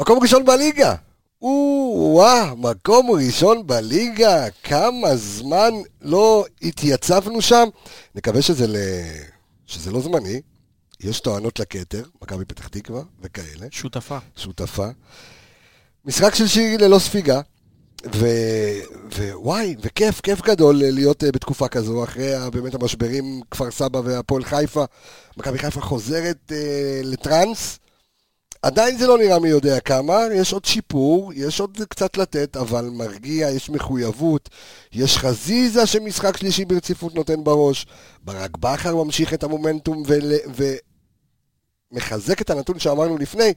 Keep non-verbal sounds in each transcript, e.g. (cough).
מקום ראשון בליגה. או-אה, מקום ראשון בליגה. כמה זמן לא התייצבנו שם. נקווה שזה, ל... שזה לא זמני. יש טוענות לכתר, מכבי פתח תקווה וכאלה. שותפה. שותפה. משחק של שירי ללא ספיגה. ו... ווואי, וכיף, כיף גדול להיות אה, בתקופה כזו, אחרי באמת המשברים כפר סבא והפועל חיפה. מכבי חיפה חוזרת אה, לטראנס. עדיין זה לא נראה מי יודע כמה, יש עוד שיפור, יש עוד קצת לתת, אבל מרגיע, יש מחויבות, יש חזיזה שמשחק שלישי ברציפות נותן בראש, ברק בכר ממשיך את המומנטום. ומחזק את הנתון שאמרנו לפני,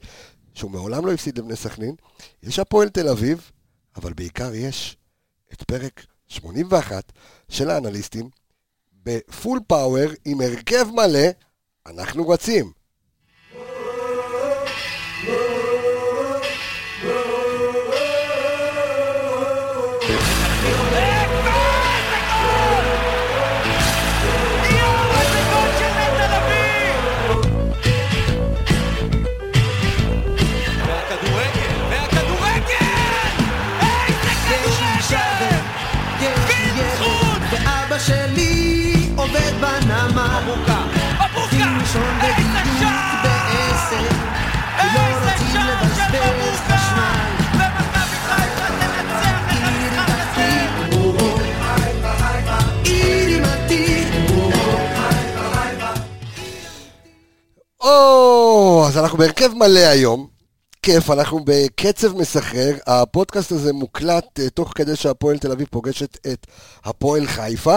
שהוא מעולם לא הפסיד לבני סכנין, יש הפועל תל אביב, אבל בעיקר יש את פרק 81 של האנליסטים, בפול פאוור, עם הרכב מלא, אנחנו רצים. או, אז אנחנו בהרכב מלא היום. כיף, אנחנו בקצב מסחרר. הפודקאסט הזה מוקלט אה, תוך כדי שהפועל תל אביב פוגשת את הפועל חיפה,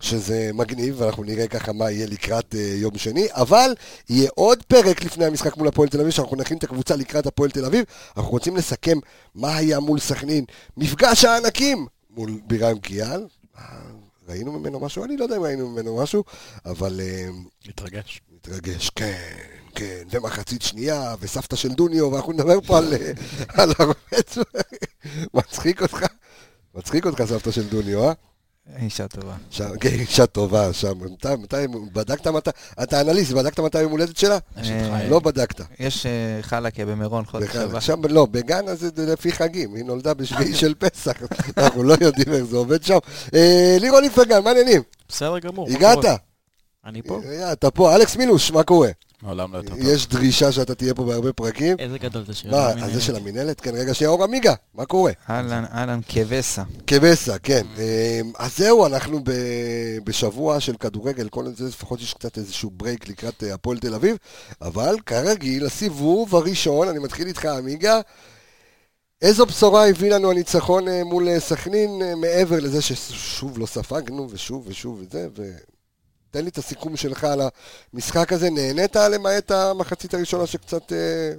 שזה מגניב, ואנחנו נראה ככה מה יהיה לקראת אה, יום שני, אבל יהיה עוד פרק לפני המשחק מול הפועל תל אביב, שאנחנו נכין את הקבוצה לקראת הפועל תל אביב. אנחנו רוצים לסכם מה היה מול סכנין, מפגש הענקים מול בירם קיאל. אה, ראינו ממנו משהו? אני לא יודע אם ראינו ממנו משהו, אבל... אה, מתרגש. כן, כן, ומחצית שנייה, וסבתא של דוניו, ואנחנו נדבר פה על, (laughs) על הרובץ. מצחיק אותך? מצחיק אותך סבתא של דוניו, אה? אישה טובה. שם, כן, אישה טובה שם. מתי, מתי, בדקת מתי, אתה אנליסט, בדקת מתי יום הולדת שלה? אה, לא בדקת. יש אה, חלקה במירון חודש הבא. שם, לא, בגן הזה זה לפי חגים, היא נולדה בשביעי של (laughs) פסח, אנחנו לא יודעים איך זה עובד שם. אה, לירון איפרגן, מה העניינים? בסדר גמור. הגעת? אני פה. אה, אתה פה, אלכס מילוש, מה קורה? מעולם לא יותר טוב. יש דרישה שאתה תהיה פה בהרבה פרקים. איזה גדול זה של מה, המינהלת. הזה של המינהלת? כן, רגע, שנייה, אור עמיגה, מה קורה? אהלן, אהלן, כבסה. קבסה, כן. אמ, אז זהו, אנחנו ב- בשבוע של כדורגל, כל זה, לפחות יש קצת איזשהו ברייק לקראת אה, הפועל תל אביב, אבל כרגיל, הסיבוב הראשון, אני מתחיל איתך, עמיגה. איזו בשורה הביא לנו הניצחון אה, מול סכנין, מעבר לזה ששוב לא ספגנו, ושוב ושוב וזה, ו... תן לי את הסיכום שלך על המשחק הזה, נהנית למעט המחצית הראשונה שקצת... אה,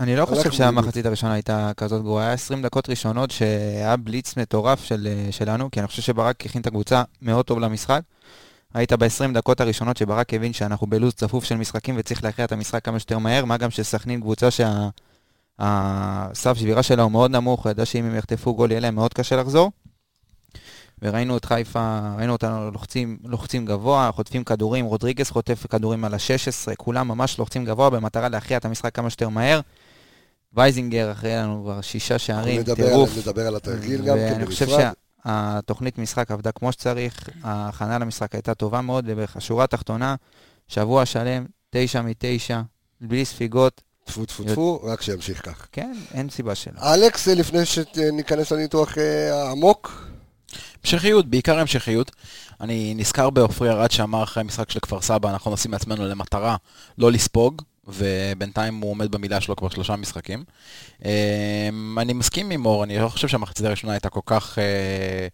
אני לא חושב. שהמחצית הראשונה הייתה כזאת גרועה, היה 20 דקות ראשונות שהיה בליץ מטורף של, אה, שלנו, כי אני חושב שברק הכין את הקבוצה מאוד טוב למשחק. היית ב-20 דקות הראשונות שברק הבין שאנחנו בלו"ז צפוף של משחקים וצריך להכריע את המשחק כמה שיותר מהר, מה גם שסכנין קבוצה שהסף שבירה שלה הוא מאוד נמוך, הוא ידע שאם הם יחטפו גול יהיה להם מאוד קשה לחזור. וראינו את חיפה, ראינו אותנו לוחצים, לוחצים גבוה, חוטפים כדורים, רודריגס חוטף כדורים על ה-16, כולם ממש לוחצים גבוה במטרה להכריע את המשחק כמה שיותר מהר. וייזינגר אחרי לנו כבר שישה שערים, טירוף. נדבר על התרגיל גם כן ואני חושב. שהתוכנית משחק עבדה כמו שצריך, ההכנה למשחק הייתה טובה מאוד, ובשורה התחתונה, שבוע שלם, תשע מתשע, בלי ספיגות, טפו טפו טפו, רק שימשיך כך. כן, אין סיבה שלא. אלכס, לפני שניכנס לניתוח אה, העמוק, המשכיות, בעיקר המשכיות. אני נזכר בעופרי ארד שאמר אחרי המשחק של כפר סבא, אנחנו נשים לעצמנו למטרה לא לספוג, ובינתיים הוא עומד במילה שלו כבר שלושה משחקים. אמ, אני מסכים עם אור, אני לא חושב שהמחצית הראשונה הייתה כל כך... אה,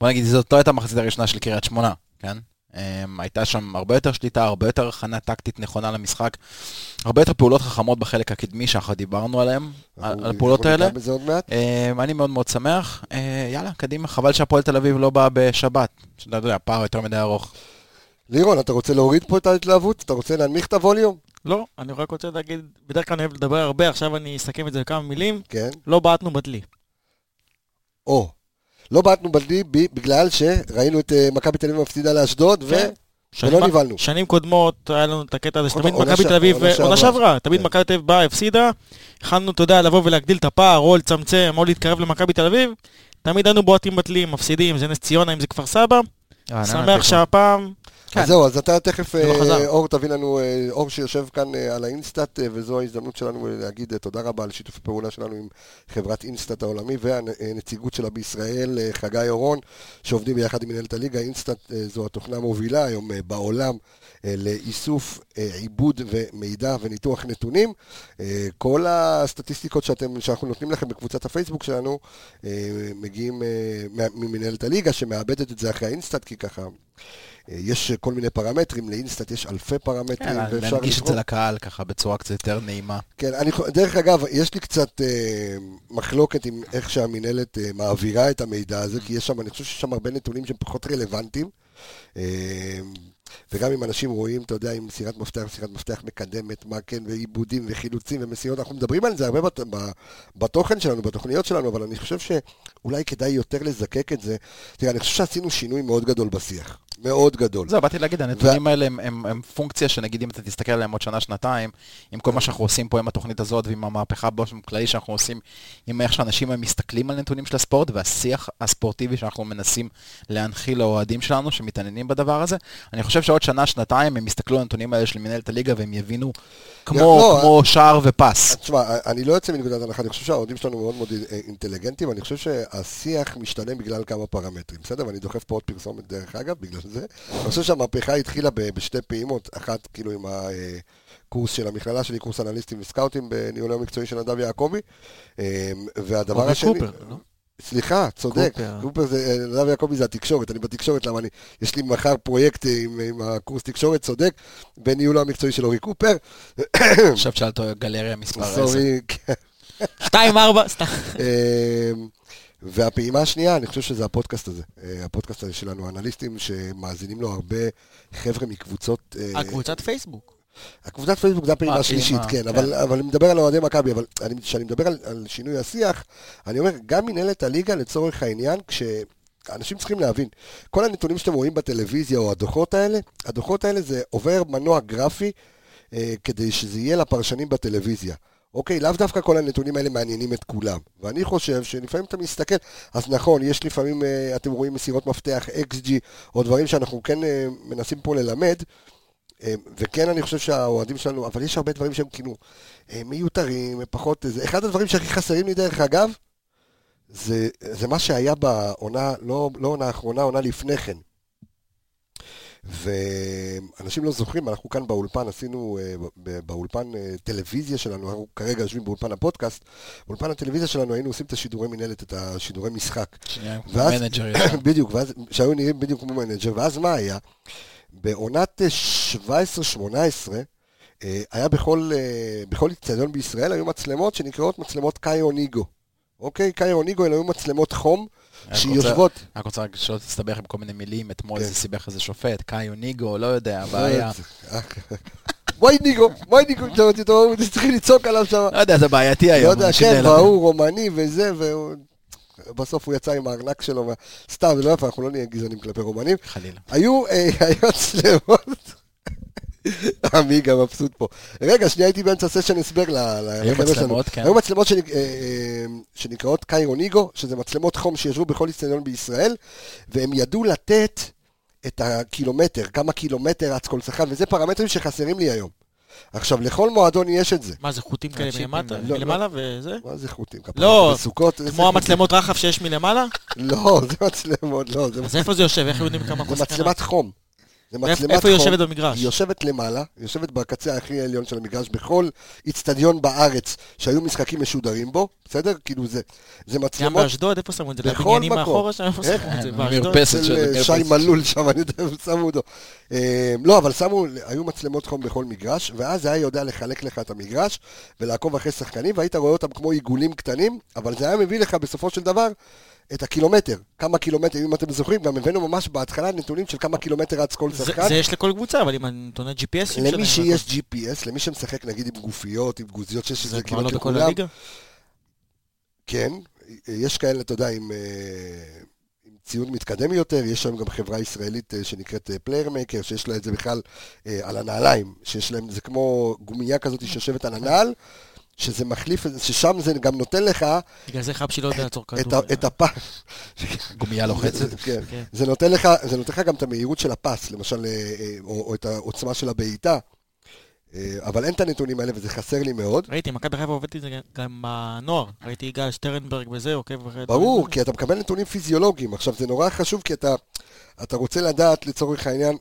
בוא נגיד, זאת לא הייתה המחצית הראשונה של קריית שמונה, כן? אמ, הייתה שם הרבה יותר שליטה, הרבה יותר הכנה טקטית נכונה למשחק, הרבה יותר פעולות חכמות בחלק הקדמי שאנחנו דיברנו עליהם, על הפעולות האלה. אה, אני מאוד מאוד שמח. אה, יאללה, קדימה, חבל שהפועל תל אביב לא באה בשבת. שאתה יודע, פער יותר מדי ארוך. לירון, אתה רוצה להוריד פה את ההתלהבות? אתה רוצה להנמיך את הווליום? לא, אני רק רוצה להגיד, בדרך כלל אני אוהב לדבר הרבה, עכשיו אני אסכם את זה בכמה מילים. כן. לא בעטנו בדלי. או. לא בעטנו בלדי ב- בגלל שראינו את אה, מכבי תל אביב מפסידה לאשדוד, כן. שנים- ולא נבהלנו. שנים קודמות היה לנו את הקטע הזה עונה- שתמיד מכבי תל אביב, עונה שעברה. תמיד כן. מכבי תל אביב באה, הפסידה, יכלנו, אתה יודע, לבוא ולהגדיל את הפער, או לצמצם, או להתקרב למכבי תל אביב, תמיד היינו בועטים בדלי, מפסידים, אם זה נס ציונה, אם זה כפר סבא, רעננה שמח תיקו. שהפעם, אז זהו, אז אתה תכף, לא אה. אור, תביא לנו, אה, אור שיושב כאן אה, על האינסטאט, וזו ההזדמנות שלנו להגיד תודה רבה על שיתוף הפעולה שלנו עם חברת אינסטאט העולמי והנציגות שלה בישראל, חגי אורון, שעובדים ביחד עם מנהלת הליגה. אינסטאט זו התוכנה המובילה היום בעולם לאיסוף, עיבוד ומידע וניתוח נתונים. כל הסטטיסטיקות שאתם, שאנחנו נותנים לכם בקבוצת הפייסבוק שלנו, מגיעים ממנהלת הליגה, שמעבדת את זה אחרי האינסטאט, כי ככה... אה, יש כל מיני פרמטרים, לאינסטאט יש אלפי פרמטרים, כן, ואפשר להנגיש את. זה לקהל ככה בצורה קצת יותר נעימה. כן, אני, דרך אגב, יש לי קצת אה, מחלוקת עם איך שהמינהלת אה, מעבירה את המידע הזה, כי יש שם, אני חושב שיש שם הרבה נתונים שהם פחות רלוונטיים. אה, וגם אם אנשים רואים, אתה יודע, עם מסירת מפתח, מסירת מפתח מקדמת, מה כן, ועיבודים וחילוצים ומסירות, אנחנו מדברים על זה הרבה בת, ב, בתוכן שלנו, בתוכניות שלנו, אבל אני חושב שאולי כדאי יותר לזקק את זה. תראה, אני חושב שעשינו שינוי מאוד גדול בשיח. מאוד גדול. זהו, באתי להגיד, הנתונים האלה הם- הם הם פונקציה שנגיד אם אתה תסתכל עליהם עוד שנה-שנתיים, עם כל מה שאנחנו עושים פה עם התוכנית הזאת ועם המהפכה באופן כללי שאנחנו עושים, עם איך שאנשים מסתכלים על נתונים של הספורט והשיח הספורטיבי שאנחנו מנסים להנחיל לאוהדים שלנו שמתעניינים בדבר הזה, אני חושב שעוד שנה-שנתיים הם יסתכלו על הנתונים האלה של מנהלת הליגה והם יבינו כמו לא, כמו שער ופס. תשמע, אני לא יוצא מנקודת הנחה, אני חושב שהאוהדים שלנו מאוד מאוד אה, אינטליגנטים, אני חושב שהשיח משתנה בגלל כמה פרמטרים, בסדר? ואני דוחף פה עוד פרסומת דרך אגב, בגלל זה. אני חושב שהמהפכה התחילה בשתי פעימות, אחת כאילו עם הקורס של המכללה שלי, קורס אנליסטים וסקאוטים בניהול המקצועי של נדב יעקבי, אה, והדבר השני... קופר, לא? סליחה, צודק, קופר. קופר זה, אה, נדב יעקבי זה התקשורת, אני בתקשורת, למה אני, יש לי מחר פרויקט אה, עם, עם הקורס תקשורת, צודק, בניהולו המקצועי של אורי קופר, עכשיו שאלת גלריה מספר 10. (laughs) סורי, כן. שתיים, ארבע, סתם. והפעימה השנייה, אני חושב שזה הפודקאסט הזה. אה, הפודקאסט הזה שלנו, האנליסטים שמאזינים לו הרבה חבר'ה מקבוצות... אה, הקבוצת פייסבוק. הקבוצת פייסבוק זה הפעימה השלישית, פעימה, כן, אבל, אני מדבר על אוהדי מכבי, אבל אני- כשאני מדבר על, שינוי השיח, אני אומר, גם מנהלת הליגה לצורך העניין, כשאנשים צריכים להבין, כל הנתונים שאתם רואים בטלוויזיה או הדוחות האלה, הדוחות האלה זה עובר מנוע גרפי אה, כדי שזה יהיה לפרשנים בטלוויזיה. אוקיי, לאו דווקא כל הנתונים האלה מעניינים את כולם. ואני חושב שלפעמים אתה מסתכל, אז נכון, יש לפעמים, אה, אתם רואים מסירות מפתח, XG, או דברים שאנחנו כן אה, מנסים פה ללמד, וכן, אני חושב שהאוהדים שלנו, אבל יש הרבה דברים שהם כאילו אה, מיותרים, פחות... זה אחד הדברים שהכי חסרים לי, דרך אגב, זה, זה מה שהיה בעונה, לא, לא עונה האחרונה, עונה לפני כן. ואנשים לא זוכרים, אנחנו כאן באולפן, עשינו אה, באולפן אה, טלוויזיה שלנו, אנחנו כרגע יושבים באולפן הפודקאסט, באולפן הטלוויזיה שלנו היינו עושים את השידורי מנהלת, את השידורי משחק. שנייה, ואז- מנג'ר. (laughs) בדיוק, ואז, שהיו נראים בדיוק כמו מנג'ר, ואז מה היה? בעונת אה, 17-18, אה, היה בכל, אה, בכל איצטדיון בישראל, היו מצלמות שנקראות מצלמות ChyronHego. אוקיי? ChyronHego, אלה היו מצלמות חום, שיושבות... רק רוצה רק שלא תסתבך עם כל מיני מילים, אתמול כן. זה סיבך איזה שופט, ChyronHego, לא יודע, בעיה. וואי ניגו, וואי ניגו, שמעתי אותו, צריכים לצעוק עליו שם. לא יודע, זה בעייתי לא היום. יודע, אנשים כן. והוא רומני וזה, והוא... בסוף הוא יצא עם הארנק שלו, סתם, זה לא יפה, אנחנו לא נהיה גזענים כלפי רומנים. חלילה. היו אה, היו מצלמות, (laughs) עמיגה מבסוט פה. רגע, שנייה הייתי באמצע סשן הסבר ל- היו. מצלמות, כן. היו מצלמות אה, אה, שנקראות קיירוניגו, שזה מצלמות חום שישבו בכל איצטדיון בישראל, והם ידעו לתת את הקילומטר, כמה קילומטר רץ כל שחקן, וזה פרמטרים שחסרים לי היום. עכשיו, לכל מועדון יש את זה. מה זה חוטים כאלה הצ'יפים מלמטה? האלה. לא, מלמעלה וזה? מה זה חוטים? לא, כמו חוטים? המצלמות רחב שיש מלמעלה? לא, זה מצלמות, לא, זה אז איפה זה יושב? איך יודעים כמה זה? מצלמת חום. זה מצלמת איפה היא. יושבת במגרש? היא יושבת למעלה, היא יושבת בקצה הכי העליון של המגרש, בכל איצטדיון בארץ שהיו משחקים משודרים בו, בסדר? כאילו זה, זה גם מצלמות באשדוד, איפה שמו את זה? בכל בבניינים מקום. מאחורה שם? איפה? שמו את זה? באשדוד? של אה, שי מלול שם, אני יודע איפה שמו אותו. אה, לא, אבל שמו, היו מצלמות חום בכל מגרש, ואז זה היה יודע לחלק לך את המגרש ולעקוב אחרי שחקנים, והיית רואה אותם כמו עיגולים קטנים, אבל זה היה מביא לך בסופו של דבר את הקילומטר. כמה קילומטרים, אם אתם זוכרים, גם הבאנו ממש בהתחלה נתונים של כמה קילומטר רץ כל זה- שחקן. זה יש לכל קבוצה, אבל עם הנתוני GPS. למי שיש GPS, למי שמשחק נגיד עם גופיות, עם גוזיות, שיש זה איזה כבר לא כמעט בכל לכולם, הליגה? כן, יש כאלה, אתה יודע, עם, אה, עם ציוד מתקדם יותר, יש שם גם חברה ישראלית אה, שנקראת פלייר מייקר, שיש לה את זה בכלל אה, על הנעליים, שיש להם, זה כמו גומייה כזאת שיושבת על הנעל, שזה מחליף, ששם זה גם נותן לך בגלל זה חבשי לא יודע לעצור את, כדור. את הפס. גומייה לוחצת. (laughs) כן. כן. זה נותן לך, זה נותן לך גם את המהירות של הפס, למשל, אה, אה, או, את העוצמה של הבעיטה. אה, אבל אין את הנתונים האלה וזה חסר לי מאוד. ראיתי, מכבי חיפה עובדת את זה גם בנוער. ראיתי יגאל שטרנברג וזה, עוקב אחרי... ברור. כי אתה מקבל נתונים פיזיולוגיים. עכשיו, זה נורא חשוב, כי אתה, אתה רוצה לדעת, לצורך העניין,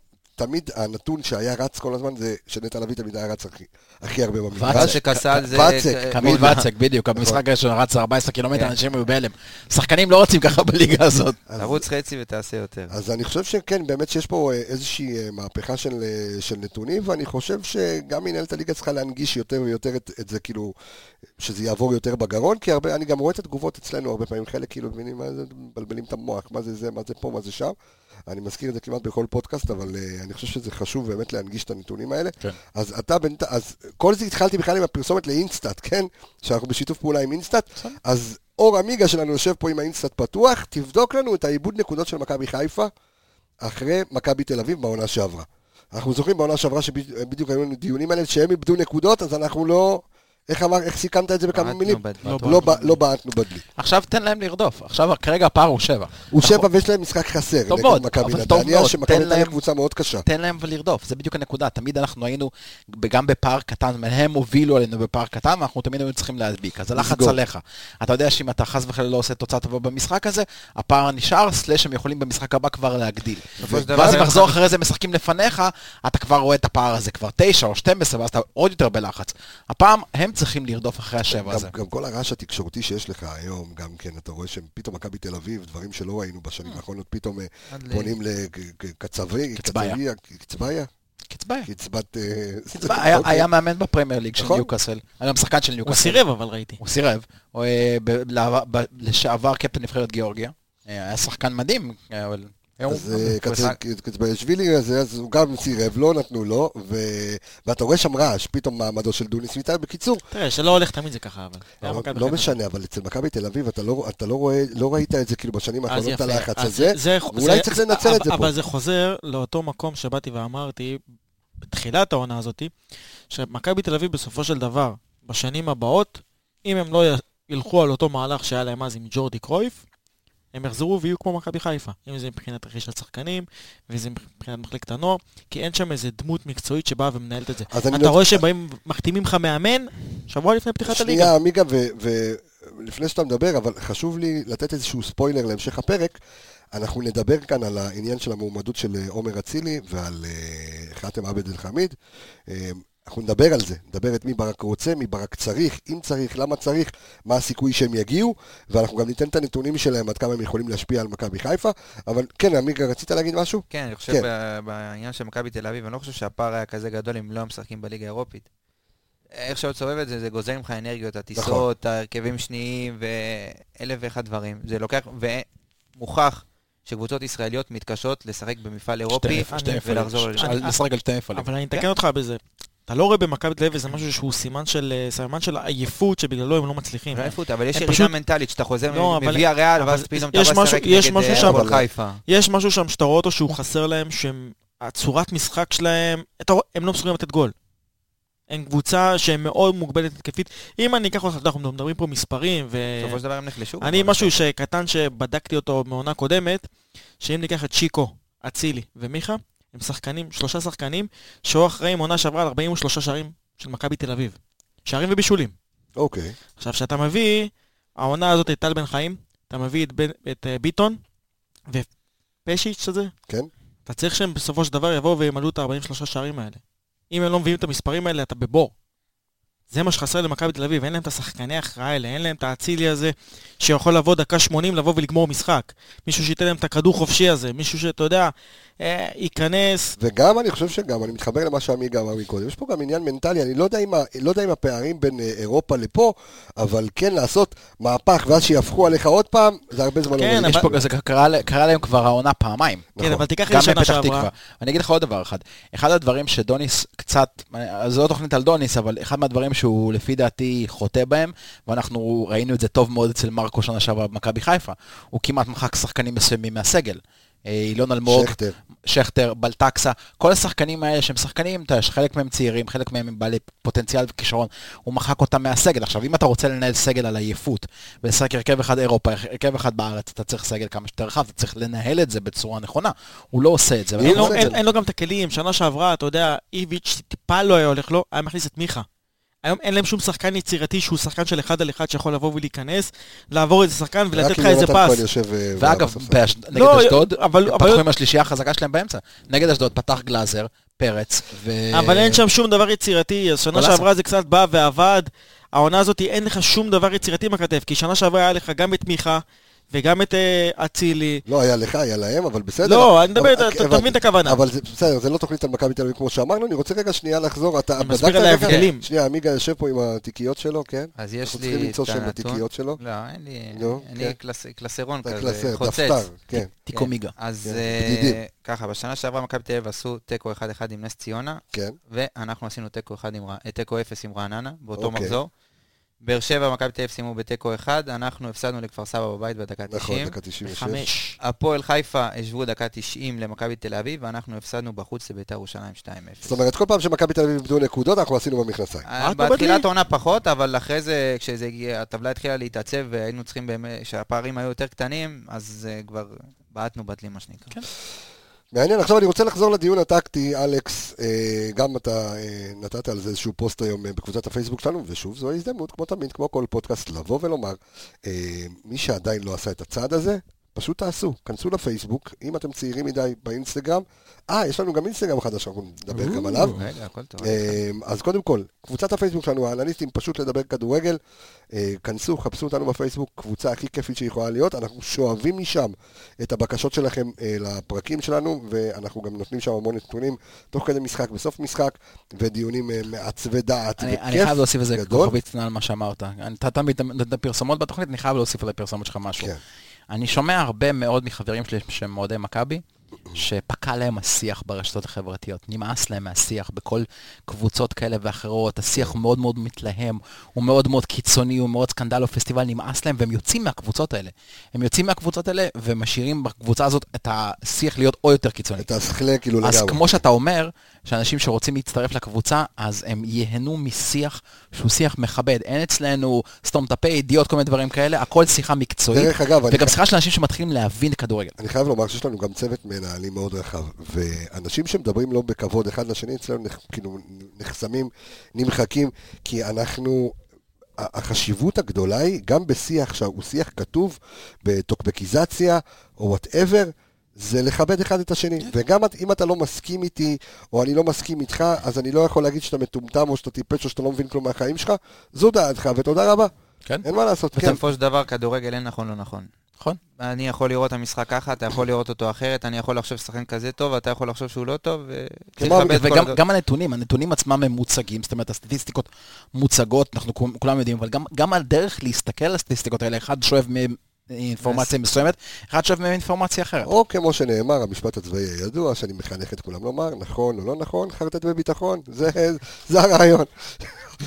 תמיד הנתון שהיה רץ כל הזמן זה שנטע לביא תמיד היה רץ הכי, הכי הרבה במגרש. ואצק קסל זה... ואצק, קמיל. ואצק, בדיוק, במשחק הראשון רץ 14 קילומטר, כן. אנשים היו בהלם. שחקנים לא רצים ככה בליגה הזאת. תרוץ חצי ותעשה יותר. אז אני חושב שכן, באמת שיש פה אה, איזושהי אה, מהפכה של, אה, של נתונים, ואני חושב שגם מנהלת הליגה צריכה להנגיש יותר ויותר את, את זה, כאילו, שזה יעבור יותר בגרון, כי הרבה, אני גם רואה את התגובות אצלנו הרבה פעמים, חלק כאילו מבינים מה זה, מבלבלים את המוח, מה זה זה, מה זה פה, מה זה שם. אני מזכיר את זה כמעט בכל פודקאסט, אבל uh, אני חושב שזה חשוב באמת להנגיש את הנתונים האלה. כן. אז אתה בינתיים, אז כל זה התחלתי בכלל עם הפרסומת לאינסטאט, כן? שאנחנו בשיתוף פעולה עם אינסטאט. אז אור עמיגה שלנו יושב פה עם האינסטאט פתוח, תבדוק לנו את האיבוד נקודות של מכבי חיפה אחרי מכבי תל אביב בעונה שעברה. אנחנו זוכרים בעונה שעברה שבדיוק היו לנו דיונים עליהם שהם איבדו נקודות, אז אנחנו לא... איך, אמר, איך סיכמת את זה בכמה מילים? לא, ב- לא בעטנו בדלי. עכשיו תן להם לרדוף. עכשיו, כרגע הפער הוא שבע. הוא שבע ויש להם משחק חסר. טוב מאוד, אבל טוב נתניה, מאוד, שמכבי תן נתניה להם- קבוצה מאוד קשה. תן להם ולרדוף, זה בדיוק הנקודה. תמיד אנחנו היינו גם בפער קטן, הם הובילו עלינו בפער קטן, ואנחנו תמיד היינו צריכים להדביק. אז הלחץ. עליך. אתה יודע שאם אתה חס וחלילה לא עושה תוצאה טובה במשחק הזה, הפער נשאר, סלאש הם יכולים במשחק הבא כבר להגדיל. ואז זה- מחזור אחרי זה משחקים לפניך, אתה כבר רואה את הפער הזה, כבר תשע או 12, ואז אתה עוד יותר בלחץ. הפעם הם צריכים לרדוף אחרי השבע הזה. גם, כל הרעש התקשורתי שיש לך היום, גם כן, אתה רואה שפתאום מכבי תל אביב, דברים שלא ראינו בשנים האחרונות, פתאום אה, ל- פונים לקצבי, קצביה. קצביה? קצביה. קצבת... אה, קצביה, היה- אוקיי. היה מאמן בפרמייר ליג של נכון. ניוקאסל. היה גם שחקן של הוא ניוקאסל. סירב, אבל ראיתי. הוא סירב. הוא אה, לשעבר קפטן נבחרת גיאורגיה. אה, היה שחקן מדהים, אה, אבל... אז אה, קצביישווילי הזה, אז הוא גם סירב, לא נתנו לו, ו- ואתה רואה שם רעש, פתאום מעמדו של דוניס ויטל. בקיצור, תראה, שלא הולך תמיד זה ככה, אבל. לא לא. משנה, אבל אצל מכבי תל אביב אתה לא אתה לא לא ראית את זה כאילו בשנים האחרונות, יפה. הלחץ הזה, זה- ואולי זה- צריך לנצל את זה אבל פה. זה חוזר לאותו מקום שבאתי ואמרתי, בתחילת העונה הזאתי, שמכבי תל אביב בסופו של דבר, בשנים הבאות, אם הם לא ילכו על אותו מהלך שהיה להם אז עם ג'ורדי קרויף, הם יחזרו ויהיו כמו מכבי חיפה. אם זה מבחינת רכישת שחקנים, ואם זה מבחינת מחלקת הנוער, כי אין שם איזה דמות מקצועית שבאה ומנהלת את זה. אתה לא- רואה שבאים, מחתימים לך מאמן, שבוע לפני פתיחת הליגה. שנייה, עמיגה, ולפני שאתה מדבר, אבל חשוב לי לתת איזשהו ספוילר להמשך הפרק. אנחנו נדבר כאן על העניין של המועמדות של אה, עומר אצילי ועל אה, חאתם עבד אל חמיד. אנחנו נדבר על זה, נדבר את מי ברק רוצה, מי ברק צריך, אם צריך, למה צריך, מה הסיכוי שהם יגיעו, ואנחנו גם ניתן את הנתונים שלהם עד כמה הם יכולים להשפיע על מכבי חיפה. אבל כן, עמיגה, רצית להגיד משהו? כן, אני חושב כן. בעניין של מכבי תל אביב, אני לא חושב שהפער היה כזה גדול אם לא משחקים בליגה האירופית. איך שאתה סובב את זה, זה גוזר ממך אנרגיות, נכון. הטיסות, ההרכבים שניים ואלף ואחד דברים. זה לוקח, ומוכח שקבוצות ישראליות מתקשות לשחק במפעל אירופי ולחזור לשחק על שתי מפעלים. אבל אני אתקן אותך בזה. אתה לא רואה במכבי תל אביב איזה משהו שהוא סימן של אה, סימן של עייפות שבגללו הם לא מצליחים. עייפות, אבל יש ירידה פשוט- מנטלית שאתה חוזר לא, מביא הריאל, ואז פתאום אתה בא לשחק נגד אה, הפועל חיפה. יש משהו שם שאתה רואה אותו שהוא חסר להם, שהם... הצורת משחק שלהם, הם לא מסוגלים לתת גול. הם קבוצה שהם מאוד מוגבלת התקפית. אם אני אקח אותך, אנחנו מדברים פה מספרים, ו... בסופו של דבר הם נחלשו. אני. משהו שקטן שבדקתי אותו מעונה קודמת, שאם ניקח את שיקו, אצילי ומיכה, הם שחקנים, שלושה שחקנים, שהיו אחראים עונה שעברה על 43 שערים של מכבי תל אביב. שערים ובישולים. אוקיי. עכשיו, כשאתה מביא, העונה הזאת את טל בן חיים, אתה מביא את, בן, את uh, ביטון ופשיץ' הזה, כן. אתה צריך שהם בסופו של דבר יבואו וימלאו את ה-43 שערים האלה. אם הם לא מביאים את המספרים האלה, אתה בבור. זה מה שחסר למכבי תל אביב, אין להם את השחקני ההכרעה האלה, אין להם את האצילי הזה שיכול לבוא דקה 80 לבוא ולגמור משחק. מישהו שייתן להם את הכדור חופשי הזה, מישהו שאתה יודע, אה, ייכנס, וגם, אני חושב שגם, אני מתחבר למה שעמיגה אמר מקודם, יש פה גם עניין מנטלי, אני לא יודע אם, ה- לא יודע אם הפערים בין אה, אירופה לפה, אבל כן לעשות מהפך ואז שיהפכו עליך עוד פעם, זה הרבה זמן כן, לא יש אבל- פה, זה קרה, קרה להם כבר העונה פעמיים. כן, נכון. אבל תיקח את שנה שעברה. ואני אגיד לך עוד דבר אחד. אחד הדברים שדוניס קצת, אז זו לא תוכנית על דוניס, אבל אחד מהדברים שהוא לפי דעתי חוטא בהם, ואנחנו ראינו את זה טוב מאוד אצל מרקו שנה שעברה במכבי חיפה. הוא כמעט מחק שחקנים מסוימים מהסגל. אה, אילון אלמוג, שכטר. שכטר, בלטקסה, כל השחקנים האלה שהם שחקנים, אתה יודע, חלק מהם צעירים, חלק מהם הם בעלי פוטנציאל וכישרון, הוא מחק אותם מהסגל. עכשיו, אם אתה רוצה לנהל סגל על עייפות, ולשחק הרכב אחד אירופה, הרכב אחד בארץ, אתה צריך סגל כמה שיותר רחב, אתה צריך לנהל את זה בצורה נכונה. הוא לא עושה את זה. אין בסדר. אין אין לו גם את הכלים, שנה שעברה, אתה יודע, איביץ' טיפה לא היה הולך לו, היה מכניס את מיכה. היום אין להם שום שחקן יצירתי שהוא שחקן של אחד על אחד שיכול לבוא ולהיכנס, לעבור איזה שחקן ולתת לך איזה פס. אה, ואגב. באש- נגד לא, אשדוד, אבל- הם אבל- פתחו עם השלישייה החזקה שלהם באמצע. נגד אשדוד פתח גלאזר, פרץ, ו... אבל אין שם שום דבר יצירתי, אז שנה. שעברה זה קצת בא ועבד. העונה הזאת אין לך שום דבר יצירתי בכתף, כי שנה שעברה היה לך גם את מיכה וגם את אה, אצילי. לא, היה לך, היה להם, אבל בסדר. לא, אני מדבר, אתה- הבנתי. מבין את הכוונה. אבל בסדר, זה לא תוכנית על מכבי תל אביב כמו שאמרנו, אני רוצה רגע שנייה לחזור, אתה אני מסביר בדקת על? ההבדלים. שנייה, עמיגה יושב פה עם התיקיות שלו, כן? אז יש אנחנו לי צריכים למצוא שם. בתיקיות שלו. לא, אין לי, אין כן. קלסרון כזה, חוצץ. דפתר, כן. תיקו כן. מיגה. אז כן, אה. ככה, בשנה שעברה מכבי תל אביב עשו תיקו 1-1 עם נס ציונה, כן. ואנחנו עשינו תיקו 1 עם ר- אה, תיקו 0 עם רעננה, באותו אוקיי. מחזור. באר שבע ומכבי תל אביב סיימו בתיקו 1, אנחנו הפסדנו לכפר סבא בבית בדקה נכון, 90. דקה 96. חמש. הפועל חיפה השוו דקה 90 למכבי תל אביב, ואנחנו הפסדנו בחוץ לביתר ירושלים 2-0. זאת אומרת, כל פעם שמכבי תל אביב איבדו נקודות, אנחנו עשינו במכנסיים. אה, בבדלי. בתחילת העונה פחות, אבל אחרי זה, כשזה הגיע, הטבלה התחילה להתעצב והיינו צריכים באמת, שהפערים היו יותר קטנים, אז אה, כבר בעטנו בטלים, מה שנקרא. מעניין, עכשיו אני רוצה לחזור לדיון הטקטי, אלכס, אה, גם אתה אה, נתת על זה איזשהו פוסט היום אה, בקבוצת הפייסבוק שלנו, ושוב, זו ההזדמנות, כמו תמיד, כמו כל פודקאסט, לבוא ולומר, מי שעדיין לא עשה את הצעד הזה, פשוט תעשו, כנסו לפייסבוק, אם אתם צעירים מדי באינסטגרם, אה, יש לנו גם אינסטגרם חדש, אנחנו נדבר גם עליו. אה, אז קודם כל, קבוצת הפייסבוק שלנו, האנליסטים, פשוט לדבר כדורגל, אה, כנסו, חפשו אותנו בפייסבוק, קבוצה הכי כיפית שיכולה להיות, אנחנו שואבים משם את הבקשות שלכם אה, לפרקים שלנו, ואנחנו גם נותנים שם המון נתונים, תוך כדי משחק, בסוף משחק, ודיונים אה, מעצבי דעת, אני, חייב להוסיף איזה. כוכבית על מה שאמרת. אתה תמיד נותן פרסומות בתוכנית, אני חייב להוסיף על הפרסומות שלך משהו. כן. אני שומע הרבה מאוד מחברים שלי שהם אוהדי מכבי, שפקע להם השיח ברשתות החברתיות. נמאס להם מהשיח בכל קבוצות כאלה ואחרות. השיח מאוד מאוד מתלהם, הוא מאוד מאוד קיצוני, הוא מאוד סקנדל או פסטיבל, נמאס להם, והם יוצאים מהקבוצות האלה. הם יוצאים מהקבוצות האלה ומשאירים בקבוצה הזאת את השיח להיות עוד יותר קיצוני. את השכלה כאילו אז לגמרי. כמו שאתה אומר, שאנשים שרוצים להצטרף לקבוצה, אז הם ייהנו משיח שהוא שיח מכבד. אין אצלנו סתום את הפה, ידיעות, כל מיני דברים כאלה, הכל שיחה מקצועית. דרך אגב, וגם שיחה של אנשים שמתחילים להבין כדורגל. אני חייב לומר שיש לנו גם צוות מנהלים מאוד רחב, ואנשים שמדברים לא בכבוד אחד לשני, אצלנו נח, כאילו נחסמים, נמחקים, כי אנחנו... החשיבות הגדולה היא, גם בשיח שהוא שיח כתוב, בטוקבקיזציה, או וואטאבר, זה לכבד אחד את השני. וגם את- אם אתה לא מסכים איתי, או אני לא מסכים איתך, אז אני לא יכול להגיד שאתה מטומטם, או שאתה טיפש, או שאתה לא מבין כלום מהחיים שלך. זו דעתך, ותודה רבה. כן. אין מה לעשות, כן. בסופו של דבר, כדורגל אין נכון לא נכון. נכון. אני יכול לראות את המשחק ככה, אתה יכול לראות אותו אחרת, אני יכול לחשוב ששחקן כזה טוב, ואתה יכול לחשוב שהוא לא טוב, וצריך לכבד כל... וגם הדבר- גם הנתונים, הנתונים עצמם הם מוצגים, זאת אומרת, הסטטיסטיקות מוצגות, אנחנו כול- כולם יודעים, אבל גם, גם הדרך להסתכל על הסטטיסטיקות האלה, אחד שואב מהם אינפורמציה מסוימת, אחד מהם אינפורמציה אחרת. או כמו שנאמר, המשפט הצבאי הידוע, שאני מחנך את כולם לומר, נכון או לא נכון, חרטט בביטחון, זה, זה הרעיון.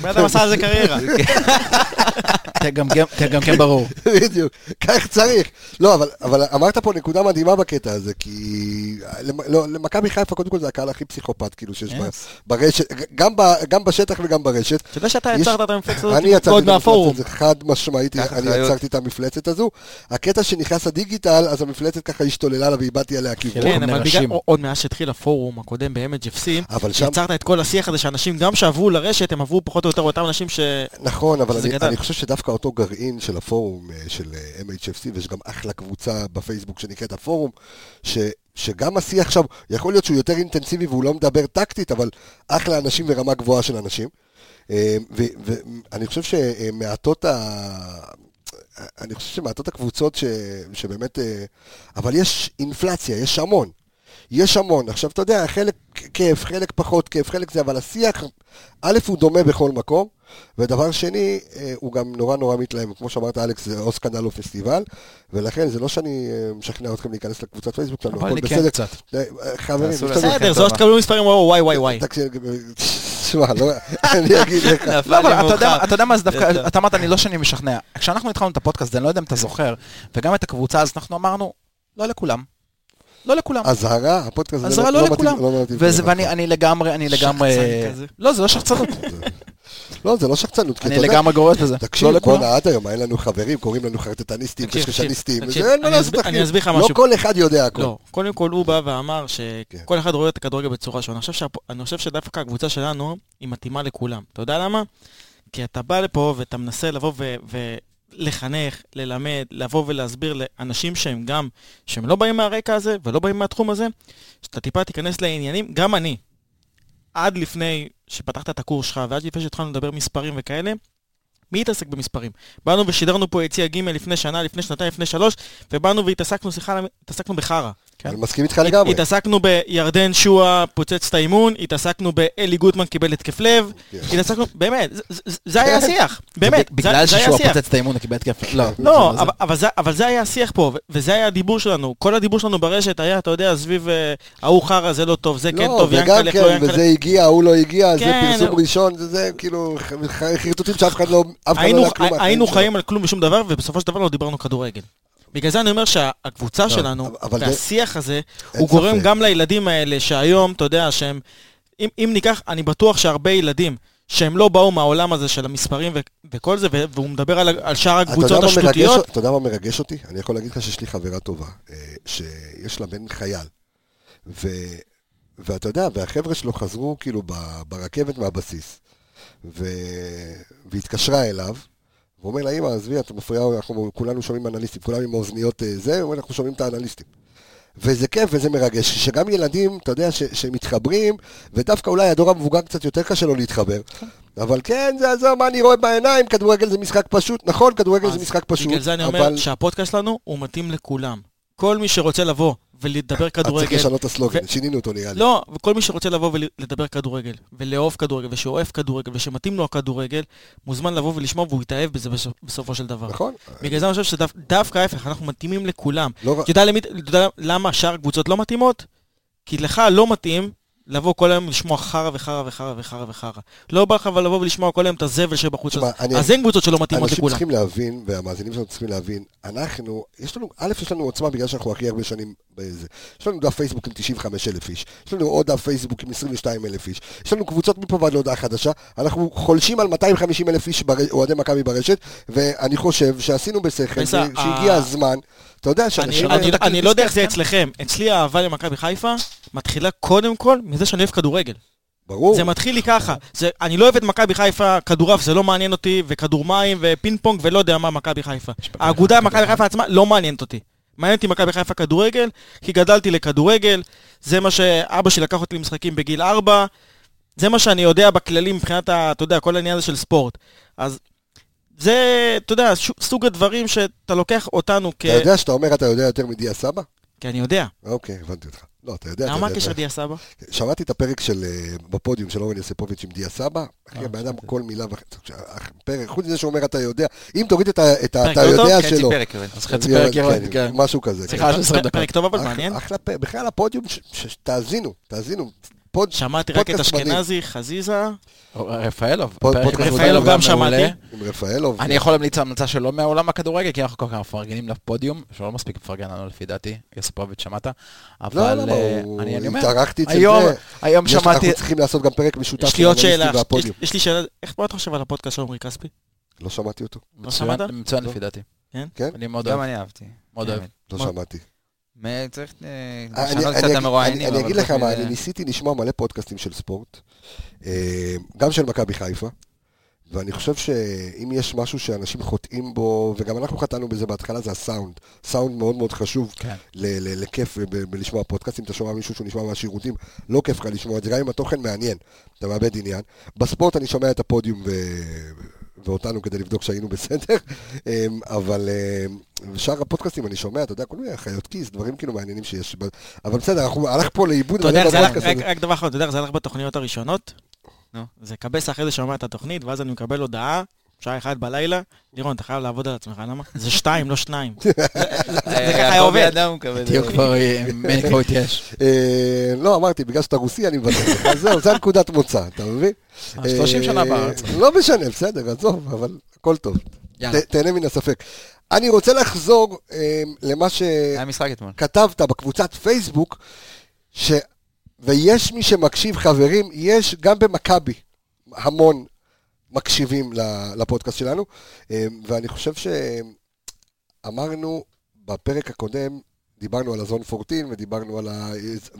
בן אדם עשה על זה קריירה. (laughs) תגמגם תגמגם ברור. בדיוק, כך צריך. לא, אבל, אבל אמרת פה נקודה מדהימה בקטע הזה, כי למ- לא, למכבי חיפה, קודם כל זה הקהל הכי פסיכופת, כאילו, שיש. ברשת, גם, ב, גם בשטח וגם ברשת. אתה יודע שאתה יצרת את המפלצת הזאת אני יצרתי עוד את המפלצת מהפורום. הזו, חד משמעית, אני. יצרתי את המפלצת הזו. הקטע שנכנס הדיגיטל, אז המפלצת ככה השתוללה לה ואיבדתי עליה כיוון. כן, אבל. בגלל, עוד מאז שהתחיל הפורום הקודם ב-MHFC, יצרת את כל השיח הזה שאנשים גם שעברו לרשת, הם עברו פחות או יותר אותם אנשים ש... נכון, אבל אני. אני חושב שדווקא אותו גרעין של הפורום אה, של אה, MHFC, ויש גם אחלה קבוצה בפייסבוק שנקראת הפורום, ש, שגם השיח עכשיו, יכול להיות שהוא יותר אינטנסיבי והוא לא מדבר טקטית, אבל אחלה אנשים ורמה גבוהה של אנשים. אה, ואני חושב שמעטות ה... אני חושב שמעטות הקבוצות ש... שבאמת... אבל יש אינפלציה, יש המון. יש המון. עכשיו, אתה יודע, חלק כיף, חלק פחות כיף, חלק זה, אבל השיח, א', הוא דומה בכל מקום, ודבר שני, אה, הוא גם נורא נורא מתלהם. כמו שאמרת, אלכס, זה או סקנדל או פסטיבל, ולכן זה לא שאני אה, משכנע אתכם להיכנס לקבוצת פייסבוק שלנו, אבל הכל אני כן בסדר. קצת. אה, חברים. בסדר, זה. או שתקבלו מספרים, וואי וואי וואי. תקשיב, שמע, לא, אני אגיד לך. נפל לא, אתה יודע מה- מאוחר. אתה יודע מה, זה דווקא, אתה אמרת, אני לא שאני משכנע. כשאנחנו התחלנו את הפודקאסט, אני לא יודע אם אתה זוכר, וגם את הקבוצה, אז אנחנו אמרנו, לא לכולם. לא לכולם. אזהרה, הפודקאסט הזה אזהרה לא מתאים- לכולם. לא מתאים וזה, לך. ואני אני לגמרי, אני לגמרי... שחצן כזה. לא, זה לא שחצנות. (laughs) לא, זה לא שחצנות, כי אני אתה יודע, לגמרי גורס בזה. תקשיב, לא לכולם. בואנה, עד היום אין לנו חברים, קוראים לנו חרטטניסטים, קשקשניסטים, אין מה אני לעשות, אסביר- אחי. אני אסביר לך לא משהו. כל אחד יודע הכל. לא, קודם כל הוא בא ואמר כן. שכל אחד רואה את הכדורגל בצורה שונה. אני אני חושב שדווקא הקבוצה שלנו היא מתאימה לכולם. אתה יודע למה? כי אתה בא לפה ואתה מנסה לבוא ולחנך, ללמד, לבוא ולהסביר לאנשים שהם גם, שהם לא באים מהרקע הזה ולא באים מהתחום הזה, שאתה טיפה תיכנס לעניינים, גם אני, עד לפני שפתחת את הקורס שלך ועד לפני שהתחלנו לדבר מספרים וכאלה, מי התעסק במספרים? באנו ושידרנו פה יציע ג' לפני שנה, לפני שנתיים, לפני שלוש, ובאנו והתעסקנו, סליחה, התעסקנו בחרא. אני מסכים איתך לגמרי. התעסקנו בירדן שואה פוצץ את האימון, התעסקנו באלי גוטמן קיבל התקף לב, כן. התעסקנו, באמת, זה- זה- זה היה (laughs) השיח, באמת, זה- בגלל זה היה השיח. פוצץ את האימון, קיבל התקף. לא. לא, זה- אבל- אבל זה- היה השיח פה, וזה היה הדיבור שלנו. כל הדיבור שלנו ברשת היה, אתה יודע, סביב אה, ההוא חרא, זה לא טוב, זה כן לא, טוב, ינקלה, איך לא כן, ינקלה. וזה הגיע, ההוא לא הגיע, זה כן, פרסום ראשון, זה- זה כאילו חרטוטים שאף אחד לא אף אחד לא יודע כלום היינו. חיים על כלום ושום דבר, ובסופו של דבר לא דיברנו כדורגל. בגלל זה אני אומר שהקבוצה שלנו, אבל זה- והשיח הזה, הוא גורם. גם לילדים האלה, שהיום, אתה יודע, שהם... אם, אם ניקח, אני בטוח שהרבה ילדים שהם לא באו מהעולם הזה של המספרים ו- וכל זה, והוא מדבר על, על שאר הקבוצות השטותיות, אתה יודע מה מרגש אותי? אני יכול להגיד לך שיש לי חברה טובה, אה, שיש לה בן חייל. ו- ואתה יודע, והחבר'ה שלו חזרו כאילו ברכבת מהבסיס, ו- והתקשרה אליו, והוא אומר לה, אמא, עזבי, את מפריעה, אנחנו כולנו שומעים אנליסטים, כולם עם האוזניות אה, זה, הוא אומר, אנחנו שומעים את האנליסטים. וזה כיף וזה מרגש, שגם ילדים, אתה יודע, ש- שמתחברים, ודווקא אולי הדור המבוגר קצת יותר קשה לו להתחבר. אבל כן, זה עזוב, מה אני רואה בעיניים, כדורגל זה משחק פשוט. נכון, כדורגל זה משחק פשוט, בגלל זה אני אומר אבל שהפודקאסט שלנו הוא מתאים לכולם. כל מי שרוצה לבוא ולדבר אתה צריך כדורגל, לשנות את הסלוגן, שינינו אותו נראה לי. לא, וכל מי שרוצה לבוא ולדבר כדורגל, ולאהוב כדורגל, ושאוהב כדורגל, ושמתאים לו הכדורגל, מוזמן לבוא ולשמוע והוא יתאהב בזה בסופ- בסופו של דבר. נכון? בגלל זה אני חושב שדווקא ההפך, אנחנו מתאימים לכולם. לא אתה יודע למה שאר הקבוצות לא מתאימות? כי לך לא מתאים לבוא כל היום לשמוע חרא וחרא וחרא וחרא וחרא. לא בא לך אבל לבוא ולשמוע כל היום את הזבל שבחוץ. אז- אין קבוצות שלא מתאימות אנשים לכולם. צריכים להבין, והמאזינים שלנו צריכים להבין, אנחנו, יש לנו, א', יש לנו עוצמה בגלל שאנחנו הכי הרבה שנים בזה. יש לנו דף פייסבוק עם 95 אלף איש, יש לנו עוד דף פייסבוק עם 22 אלף איש, יש לנו קבוצות מפה ועד להודעה חדשה, אנחנו חולשים על 250 אלף איש אוהדי מכבי ברשת, ואני חושב שעשינו בשכל, שהגיע הזמן, אתה יודע אני, שאנשים... אני, את אני לא יודע איך זה? אצלכם. אצלי האהבה למכבי חיפה מתחילה קודם כל מזה שאני אוהב כדורגל. ברור. זה מתחיל לי ככה. זה, אני לא אוהב את מכבי חיפה, כדורעף זה לא מעניין אותי, וכדור מים, ופינג פונג, ולא יודע מה מכבי חיפה. האגודה מכבי חיפה עצמה לא מעניינת אותי. מעניין אותי מכבי חיפה כדורגל, כי גדלתי לכדורגל, זה מה שאבא שלי לקח אותי למשחקים בגיל 4, זה מה שאני יודע בכללי מבחינת, ה, אתה יודע, כל העניין הזה של ספורט. אז זה, אתה יודע, סוג הדברים שאתה לוקח אותנו כ... אתה יודע שאתה אומר אתה יודע יותר מדיה סבא? כי אני יודע. אוקיי, הבנתי אותך. לא, אתה יודע, אתה למה יודע. הקשר אתה- דיה סבא? שמעתי את הפרק של, אה, בפודיום של אורן יוסיפוביץ' עם דיה סבא, אה, אחי, הבן אדם כל מילה וחצי, פרק, חוץ מזה שהוא אומר אתה יודע, אם תוריד את ה- אתה טוב? יודע חצי שלו, פרק יורד. אז חצי פרק ירד, כן. משהו כזה. שיחה של 20 דקות. פרק טוב אבל מעניין. אחלה פרק, בכלל הפודיום, תאזינו, תאזינו. פוד- שמעתי רק את. אשכנזי, חזיזה, רפאלוב. רפאלוב. גם גם. שמעתי. עם רפאלוב. אני יכול להמליץ המלצה שלא מהעולם הכדורגל, כי אנחנו כל כך מפרגנים לפודיום, שלא מספיק מפרגן לנו לפי דעתי, יוסיפוביץ' שמעת, לא, אבל למה, אה, הוא- אני אני אומר, התארחתי אצל היום, זה. היום יש- שמעתי, אנחנו צריכים לעשות גם פרק משותף יש לי עוד שאלה, יש- והפודיום. יש לי שאלה, איך מה אתה חושב על הפודקאסט של עמרי כספי? לא שמעתי אותו, לא מצוין, שמעת? מצוין לא. לפי דעתי. כן? אני מאוד גם אוהב, אני אהבתי. מאוד אוהב. לא? שמעתי. צריך אה, לשנות קצת את המרואיינים. אני- אגיד לך מה, אני ניסיתי לשמוע מלא פודקאסטים של ספורט, אה, גם של מכבי חיפה, ואני חושב שאם יש משהו שאנשים חוטאים בו, וגם אנחנו חטאנו בזה בהתחלה, זה הסאונד. סאונד מאוד מאוד חשוב כן. לכיף בלשמוע פודקאסט. אם אתה שומע מישהו שהוא נשמע מהשירותים, לא כיף לך לשמוע את זה, גם אם התוכן מעניין, אתה מאבד עניין. בספורט אני שומע את הפודיום ו... ואותנו כדי לבדוק שהיינו בסדר, (laughs) אמ, אבל אמ, שאר הפודקאסטים אני שומע, אתה יודע, כל מיני חיות כיס, דברים כאילו מעניינים שיש. אבל בסדר, אנחנו הלך פה לאיבוד. אתה יודע, זה הלך- בפודקאסט רק דבר אחרון, אתה יודע, זה הלך בתוכניות הראשונות? נו. זה קבס אחרי זה שומע את התוכנית, ואז אני מקבל הודעה שעה אחת בלילה, לירון, אתה חייב לעבוד על עצמך, למה? זה שתיים, לא שניים. (laughs) זה ככה היה עובד. תהיו כבר, אה, כבר (laughs) התייאש. אה, לא, אמרתי, בגלל שאתה רוסי אני לך. אז זהו, זה הנקודת מוצא, אתה מבין? 30 אה, שנה בארץ. לא משנה, בסדר, עזוב, אבל הכל טוב. תהנה מן הספק. אני רוצה לחזור אה, למה ש... היה משחק אתמול. כתבת בקבוצת פייסבוק, ש... ויש מי שמקשיב, חברים, יש גם במכבי המון מקשיבים לפודקאסט שלנו, אה, ואני חושב שאמרנו בפרק הקודם, דיברנו על הזון 14 ודיברנו על, ה...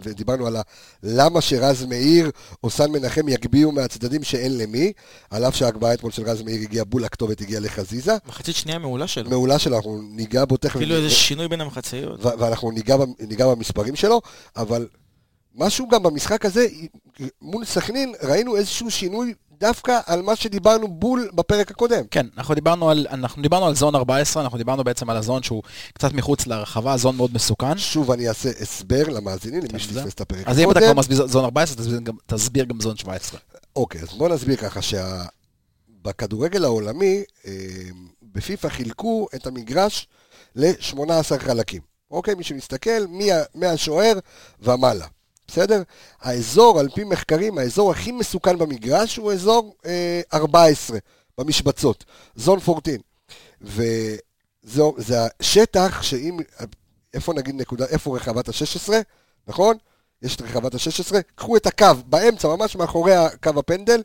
ודיברנו על ה... למה שרז מאיר או סן מנחם יגביהו מהצדדים שאין למי, על אף שההגבהה אתמול של רז מאיר הגיעה בול הכתובת, הגיעה לחזיזה. מחצית שנייה מעולה שלו. מעולה שלו, אנחנו ניגע בו תכף. אפילו איזה שינוי בין המחציות. ו- ואנחנו ניגע, ב- ניגע במספרים שלו, אבל משהו גם במשחק הזה, מול סכנין, ראינו איזשהו שינוי דווקא על מה שדיברנו בול בפרק הקודם. כן, אנחנו דיברנו על, אנחנו דיברנו על זון 14, אנחנו דיברנו בעצם על הזון שהוא קצת מחוץ לרחבה, זון מאוד מסוכן. שוב אני אעשה הסבר למאזינים, למי כן, שפספס זה. את הפרק אז אם אתה כבר הקודם. מסביר זון 14, תסביר גם, תסביר גם זון 17. אוקיי, אז בוא נסביר ככה שבכדורגל העולמי, אה, בפיפ"א חילקו את המגרש ל-18 חלקים. אוקיי, מי שמסתכל, מה- מהשוער ומעלה. בסדר? האזור, על פי מחקרים, האזור הכי מסוכן במגרש הוא אזור אה, 14 במשבצות, זון 14. וזה השטח שאם, איפה נגיד נקודה, איפה רחבת ה-16, נכון? יש את רחבת ה-16, קחו את הקו באמצע, ממש מאחורי הקו הפנדל,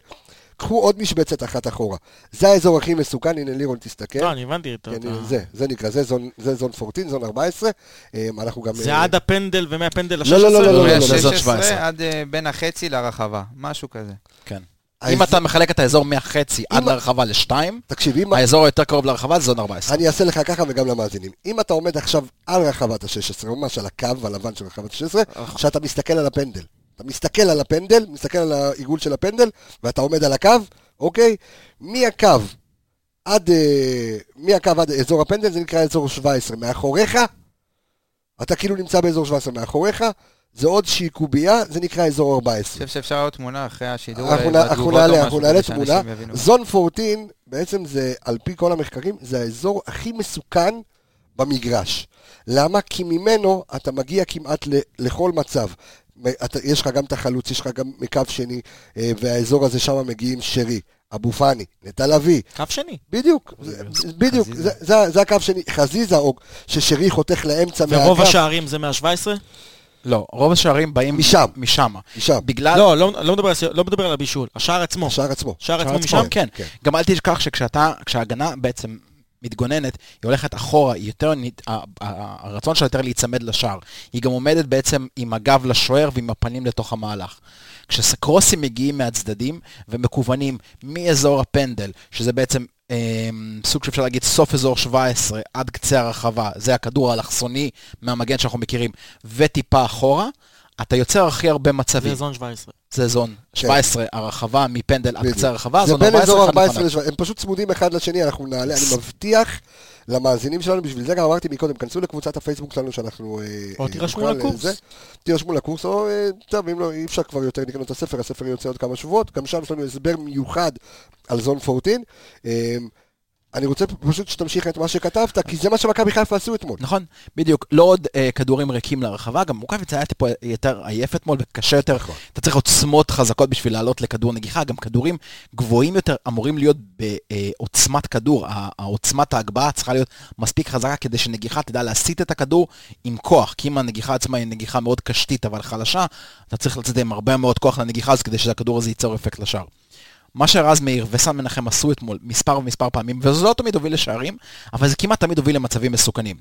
קחו עוד משבצת אחת אחורה. זה האזור הכי מסוכן, הנה לירון תסתכל. לא, אני הבנתי את כן, זה, זה נקרא, זה זון, זה זון 14, זון 14. אה, אנחנו גם... זה אה, עד הפנדל ומהפנדל ל-16? לא, לא, לא, לא, לא, לא, זה זאת 17. מ-16 עד אה, בין החצי לרחבה, משהו כזה. כן. אם אתה מחלק את האזור מהחצי עד אם- לרחבה לשתיים, תקשיב, אם... האזור היותר קרוב לרחבה זה זון 14. אני אעשה לך ככה וגם למאזינים. אם אתה עומד עכשיו על רחבת ה-16, ממש על הקו הלבן של רחבת ה-16, שאתה מסתכל על הפנדל. אתה מסתכל על הפנדל, מסתכל על העיגול של הפנדל, ואתה עומד על הקו, אוקיי? מהקו עד, אה, מהקו עד אזור הפנדל זה נקרא אזור 17. מאחוריך, אתה כאילו נמצא באזור 17. מאחוריך, זה עוד שהיא קובייה, זה נקרא אזור 14. אני חושב שאפשר לראות תמונה אחרי השידור. אנחנו נעלה, אנחנו נעלה תמונה. זון 14, בעצם זה, על פי כל המחקרים, זה האזור הכי מסוכן במגרש. למה? כי ממנו אתה מגיע כמעט ל- לכל מצב. יש לך גם את החלוץ, יש לך גם מקו שני, אה, והאזור הזה שם מגיעים שרי, אבו פאני, נטע לביא, קו שני. בדיוק, בדיוק. זה, זה, זה הקו שני, חזיזה, או ששרי חותך לאמצע ורוב מהקו, השערים זה מה-17? לא, רוב השערים באים משם. משם. משם, בגלל... לא, לא לא מדבר לא מדבר על הבישול. השער עצמו. השער עצמו. השער עצמו משם? כן. כן. גם אל תשכח שכשאתה, כשההגנה בעצם מתגוננת, היא הולכת אחורה, היא יותר, הרצון שלה יותר להיצמד לשער. היא גם עומדת בעצם עם הגב לשוער ועם הפנים לתוך המהלך. כשקרוסים מגיעים מהצדדים ומקוונים מאזור הפנדל, שזה בעצם אה, סוג שאפשר להגיד סוף אזור 17 עד קצה הרחבה, זה הכדור האלכסוני מהמגן שאנחנו מכירים, וטיפה אחורה, אתה יוצר הכי הרבה מצבים. זה זון 17. זה זון 17, הרחבה מפנדל עד. קצה הרחבה, זה זון בין 14, אזור אחד 14 לפניו. ל-17, הם פשוט צמודים אחד לשני, אנחנו נעלה, אני (laughs) מבטיח למאזינים שלנו, בשביל זה גם אמרתי מקודם, כנסו לקבוצת הפייסבוק שלנו שאנחנו... אה, או תירשמו לקורס. אה, זה. תירשמו לקורס, או אה, טוב, אם לא, אי אפשר כבר יותר לקנות את הספר, הספר יוצא עוד כמה שבועות, גם שם יש לנו הסבר מיוחד על זון 14. אני רוצה פשוט שתמשיך את מה שכתבת, כי זה מה שמכבי חיפה עשו אתמול. נכון, בדיוק. לא עוד אה, כדורים ריקים לרחבה, גם מוקאביץ היה טיפה יותר עייף אתמול וקשה יותר. נכון. אתה צריך עוצמות חזקות בשביל לעלות לכדור נגיחה, גם כדורים גבוהים יותר אמורים להיות בעוצמת כדור. העוצמת ההגבהה צריכה להיות מספיק חזקה כדי שנגיחה תדע להסיט את הכדור עם כוח. כי אם הנגיחה עצמה היא נגיחה מאוד קשתית אבל חלשה, אתה צריך לצאת עם הרבה מאוד כוח לנגיחה הזו כדי שהכדור הזה ייצור אפקט לשער. מה שרז מאיר וסן מנחם עשו אתמול מספר ומספר פעמים, וזה לא תמיד הוביל לשערים, אבל זה כמעט תמיד הוביל למצבים מסוכנים.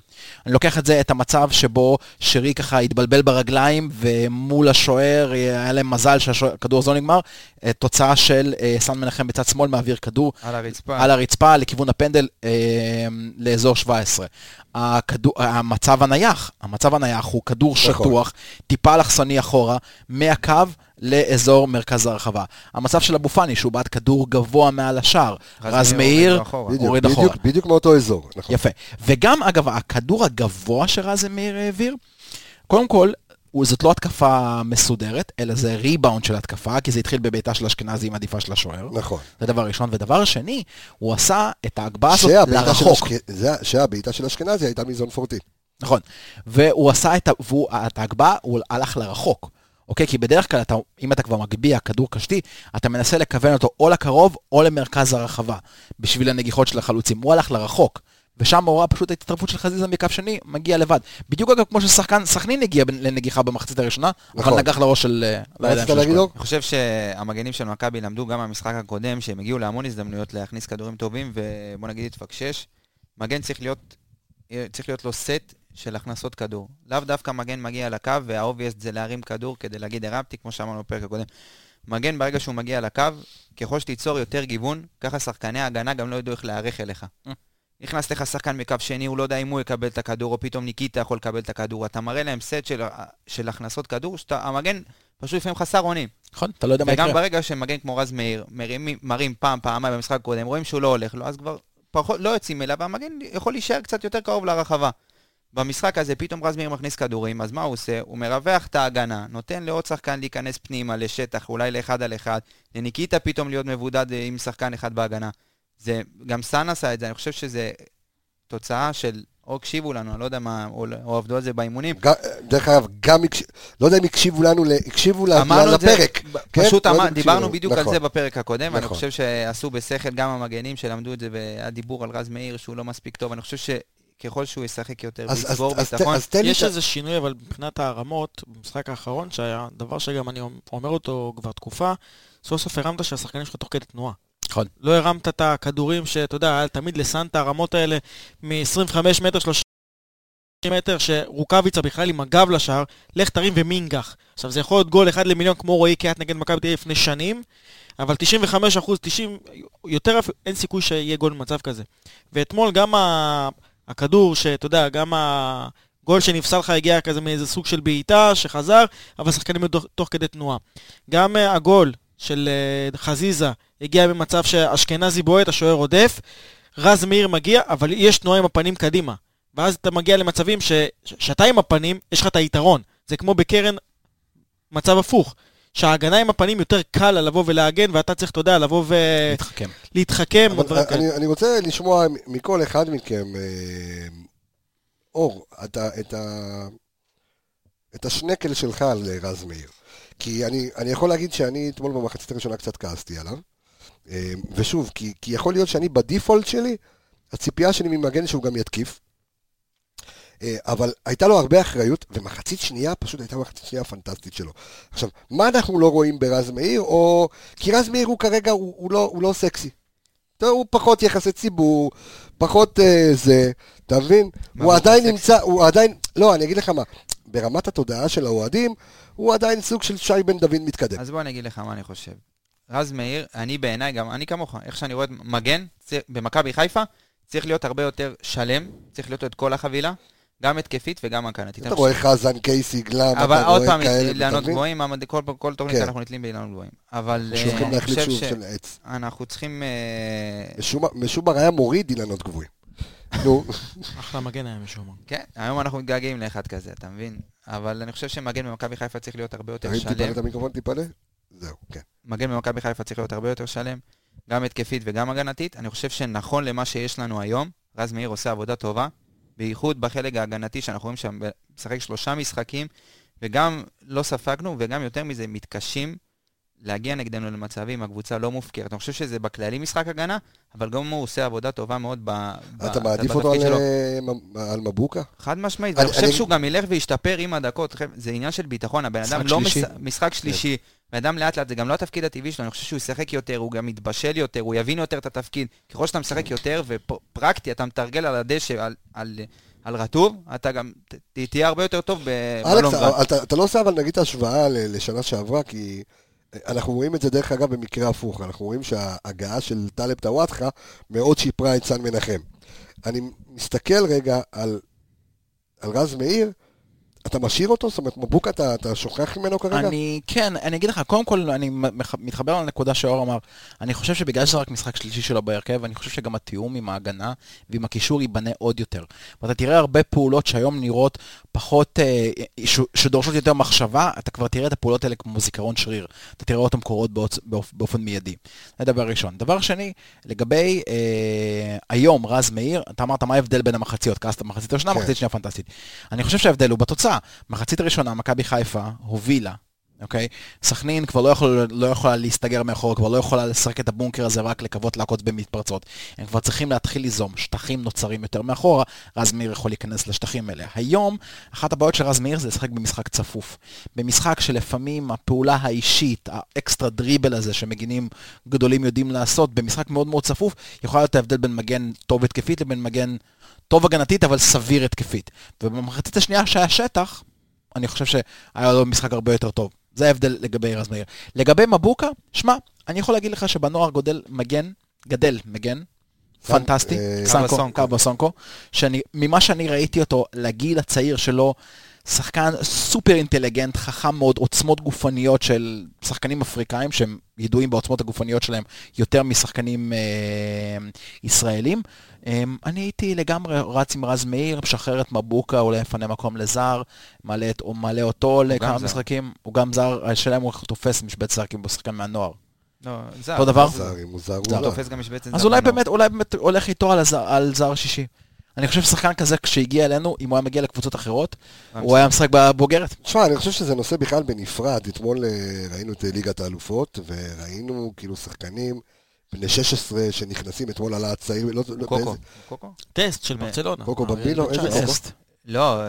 אני לוקח את זה, את המצב שבו שרי ככה התבלבל ברגליים, ומול השוער, היה להם מזל שהכדור הזה לא נגמר, אה, תוצאה של אה, סן מנחם בצד שמאל מעביר כדור על הרצפה. על הרצפה לכיוון הפנדל אה, לאזור 17. הכדור, המצב הנייח, המצב הנייח הוא כדור נכון. שטוח, טיפה אלכסוני אחורה, מהקו לאזור מרכז הרחבה. המצב של אבו פאני, שהוא בעט כדור גבוה מעל השער. רז מאיר הוריד אחורה. בדיוק. בדיוק, מאותו אזור. נכון. יפה. וגם, אגב, הכדור הגבוה שרז מאיר העביר, קודם כל, הוא- זאת לא התקפה מסודרת, אלא זה ריבאונד של התקפה, כי זה התחיל בביתה של אשכנזי עם עדיפה של השוער. נכון. זה דבר ראשון. ודבר שני, הוא עשה את ההגבהה הזאת לרחוק. אשכ- זה- שהבעיטה של אשכנזי הייתה מזון פורטי. נכון. והוא עשה את, ה- והוא, את ההגבהה, הוא הלך לרחוק. אוקיי? כי בדרך כלל, אתה, אם אתה כבר מגביה כדור קשתי, אתה מנסה לכוון אותו או לקרוב או למרכז הרחבה, בשביל הנגיחות של החלוצים. הוא הלך לרחוק. ושם הוא ראה פשוט את ההתערבות של חזיזה מקו שני, מגיע לבד. בדיוק אגב כמו ששחקן סכנין הגיע לנגיחה במחצית הראשונה, נכון. אבל נגח לראש של... אה? אני חושב שהמגנים של מכבי למדו גם מהמשחק הקודם, שהם הגיעו להמון הזדמנויות להכניס כדורים טובים, ובוא נגיד להתפקשש. מגן צריך להיות, צריך להיות לו סט של הכנסות כדור. לאו דווקא מגן מגיע לקו, והאובייסט זה להרים כדור כדי להגיד הרמתי, כמו שאמרנו בפרק הקודם. מגן ברגע שהוא מגיע לקו, ככל שתיצור יותר גיוון, ככה שחקני ההגנה גם לא ידעו איך להיערך אליך. אה. נכנס לך שחקן מקו שני, הוא לא יודע אם הוא יקבל את הכדור, או פתאום ניקיטה יכול לקבל את הכדור. אתה מראה להם סט של, של הכנסות כדור, שהמגן פשוט לפעמים חסר אונים. נכון, אתה לא יודע מה וגם יקרה. ברגע שמגן כמו רז מאיר, מרים, מרים פעם, פעמיים במשחק הקודם, רואים שהוא לא הולך לו, אז כבר פחות, לא יוצאים אליו, והמגן יכול להישאר קצת יותר קרוב לרחבה. במשחק הזה פתאום רז מאיר מכניס כדורים, אז מה הוא עושה? הוא מרווח את ההגנה, נותן לעוד שחקן להיכנס פנימה לשטח, אולי לאחד על אחד, לניקיטה פתאום להיות מבודד אה, עם שחקן אחד בהגנה. זה, גם סאן עשה את זה, אני חושב שזה תוצאה של, או הקשיבו לנו, אני לא יודע מה, או, או עבדו על זה באימונים. גם- דרך אגב, גם, הקש- לא יודע אם הקשיבו לנו, הקשיבו זה, לפרק. כן? פשוט לא אמר, דיברנו. בדיוק על נכון. זה בפרק הקודם, ואני נכון. חושב שעשו בשכל גם המגנים שלמדו את זה, והיה דיבור על רז מאיר שהוא לא מספיק טוב, אני חושב שככל שהוא ישחק יותר אז- אז- ויצבור אז ת- ביטחון, אז תן לי יש איזה שינוי, אבל מבחינת הרמות, במשחק האחרון שהיה, דבר שגם אני אומר אותו כבר תקופה, סוף סוף הרמת שהשחקנים שלך תוך כדי תנועה. נכון. לא הרמת את הכדורים שאתה יודע, היה תמיד את הרמות האלה מ-25 מטר, 30 מטר, שרוקאביצה בכלל עם הגב לשער, לך תרים ומינגח. עכשיו זה יכול להיות גול אחד למיליון כמו רועי קיאט נגד מכבי תל אביב לפני שנים, אבל 95 אחוז, 90, יותר אין סיכוי שיהיה גול במצב כזה. ואתמול גם ה... הכדור, שאתה יודע, גם הגול שנפסל לך הגיע כזה מאיזה סוג של בעיטה שחזר, אבל שחקנים היו תוך, כדי תנועה. גם uh, הגול של uh, חזיזה הגיע במצב שאשכנזי בועט, השוער רודף, רז מאיר מגיע, אבל יש תנועה עם הפנים קדימה. ואז אתה מגיע למצבים ש- שאתה עם הפנים, יש לך את היתרון. זה כמו בקרן מצב הפוך. שההגנה עם הפנים יותר קל לה לבוא ולהגן, ואתה צריך, אתה יודע, לבוא להתחכם. או אבל דברים כאלה. אני, אני רוצה לשמוע מכל אחד מכם, אה, אור, אתה, את, ה, את השנקל שלך על אה, רז מאיר. כי אני, אני יכול להגיד שאני אתמול במחצית הראשונה קצת כעסתי עליו. אה, ושוב, כי, כי יכול להיות שאני בדיפולט שלי, הציפייה שלי ממגן שהוא גם יתקיף. אה, אבל הייתה לו הרבה אחריות, ומחצית שנייה פשוט הייתה מחצית שנייה פנטסטית שלו. עכשיו, מה אנחנו לא רואים ברז מאיר, או... כי רז מאיר הוא כרגע, הוא, הוא, לא, הוא לא סקסי. הוא פחות יחסי ציבור, פחות אה, זה, אתה מבין? הוא עדיין סקסי? נמצא, הוא עדיין, לא, אני אגיד לך מה, ברמת התודעה של האוהדים, הוא עדיין סוג של שי בן דוד מתקדם. אז בוא אני אגיד לך מה אני חושב. רז מאיר, אני בעיניי, גם אני כמוך, איך שאני רואה את מגן, במכבי חיפה, צריך להיות הרבה יותר שלם, צריך להיות את כל החבילה, גם התקפית וגם הגנתית. אתה רואה חזן, קייסי, גלאם, אתה אבל עוד רואה פעם, כאלה, אתה אילנות מבין? גבוהים, המד- כל, כל תוכנית כן. אנחנו נתלים באילנות גבוהים. אבל אה, אני חושב שוב של עץ. שאנחנו צריכים... אה, משומר- משומר היה מוריד אילנות גבוהים. (laughs) נו, אחלה מגן היה משום מה. כן, היום אנחנו מתגעגעים לאחד כזה, אתה מבין? אבל אני חושב שמגן במכבי חיפה צריך להיות הרבה יותר תרים טיפה שלם. את המיקרופון ל... זהו, כן. מגן במכבי חיפה צריך להיות הרבה יותר שלם, גם התקפית וגם הגנתית. אני חושב שנכון למה שיש לנו היום, רז מאיר עושה עבודה טובה, בייחוד בחלק ההגנתי, שאנחנו רואים שם משחק שלושה משחקים, וגם לא ספגנו, וגם יותר מזה, מתקשים להגיע נגדנו למצבים, הקבוצה לא מופקרת. אני חושב שזה בכללי משחק הגנה, אבל גם הוא עושה עבודה טובה מאוד ב... ב- אתה מעדיף אותו בתפקיד על, שלו. אה, על מבוקה? חד משמעית, אני- ואני חושב אני- שהוא גם ילך וישתפר עם הדקות, זה עניין של ביטחון, הבן אדם לא... משחק שלישי, בן אדם לאט לאט, זה גם לא התפקיד הטבעי שלו, אני חושב שהוא ישחק יותר, הוא גם יתבשל יותר, הוא יבין יותר את התפקיד. ככל שאתה משחק יותר, ופרקטי, אתה מתרגל על הדשא, על, על, על רטוב, אתה גם ת, תהיה הרבה יותר טוב ב- אלכס. אתה, אתה לא עושה אבל נגיד את ההשוואה לשנה שעברה, כי אנחנו רואים את זה דרך אגב במקרה הפוך, אנחנו רואים שההגעה של טלב טוואטחה מאוד שיפרה את סן מנחם. אני מסתכל רגע על, על רז מאיר, אתה משאיר אותו? זאת אומרת, מבוקה אתה, אתה שוכח ממנו כרגע? אני, כן, אני אגיד לך, קודם כל אני מתחבר לנקודה שאור אמר. אני חושב שבגלל שזה רק משחק שלישי שלו בהרכב, אני חושב שגם התיאום עם ההגנה ועם הקישור ייבנה עוד יותר. ואתה תראה הרבה פעולות שהיום נראות פחות, אה, ש- שדורשות יותר מחשבה, אתה כבר תראה את הפעולות האלה כמו זיכרון שריר. אתה תראה אותן קורות באופ- באופ- באופן מיידי. זה דבר ראשון. דבר שני, לגבי אה, היום, רז מאיר, אתה אמרת מה ההבדל בין המחציות, כעסת במחצית הראשונה, כן. מחצית שנייה פנטסטית. אני חושב שההבדל הוא בתוצאה. מחצית הראשונה, מכבי חיפה הובילה, אוקיי? סכנין כבר לא, יכול, לא יכולה להסתגר מאחור, כבר לא יכולה לשחק את הבונקר הזה רק לקוות לעקוץ במתפרצות. הם כבר צריכים להתחיל ליזום, שטחים נוצרים יותר מאחורה, רז מאיר יכול להיכנס לשטחים האלה. היום, אחת הבעיות של רז מאיר זה לשחק במשחק צפוף. במשחק שלפעמים הפעולה האישית, האקסטרה דריבל הזה שמגינים גדולים יודעים לעשות, במשחק מאוד מאוד צפוף, יכול להיות ההבדל בין מגן טוב התקפית לבין מגן טוב הגנתית, אבל סביר התקפית. ובמחצית השנייה שהיה שטח, אני חושב שהיה לו משחק הרבה יותר טוב. זה ההבדל לגבי רז מאיר. לגבי מבוקה, שמע, אני יכול להגיד לך שבנוער גודל מגן, גדל מגן, פנטסטי, אה, סנקו, קאבה קאבה סונקו, שאני, ממה שאני ראיתי אותו לגיל הצעיר שלו, שחקן סופר אינטליגנט, חכם מאוד, עוצמות גופניות של שחקנים אפריקאים, שהם ידועים בעוצמות הגופניות שלהם יותר משחקנים אה, ישראלים. אה, אני הייתי לגמרי רץ עם רז מאיר, משחרר את מבוקה, אולי יפנה מקום לזר, מעלה, את, או מעלה אותו לכמה זר. משחקים, הוא גם זר, השאלה אם הוא תופס משבצת זר, כי הוא שחקן מהנוער. לא, זר. אותו דבר? זר, אם הוא זר, הוא זר. משבצת אז אולי. באמת, אולי באמת הולך איתו על זר שישי. אני חושב ששחקן כזה, כשהגיע אלינו, אם הוא היה מגיע לקבוצות אחרות, הוא היה משחק בבוגרת. תשמע, אני חושב שזה נושא בכלל בנפרד. אתמול אה, ראינו את אה, ליגת האלופות, וראינו כאילו שחקנים בני 16 שנכנסים, אתמול עלה הצעיר, לא, לא, קוקו. קוקו? טסט של ברצלונה. קוקו אה, במבינו, בן איזה 19. קוקו? טסט. לא, אה,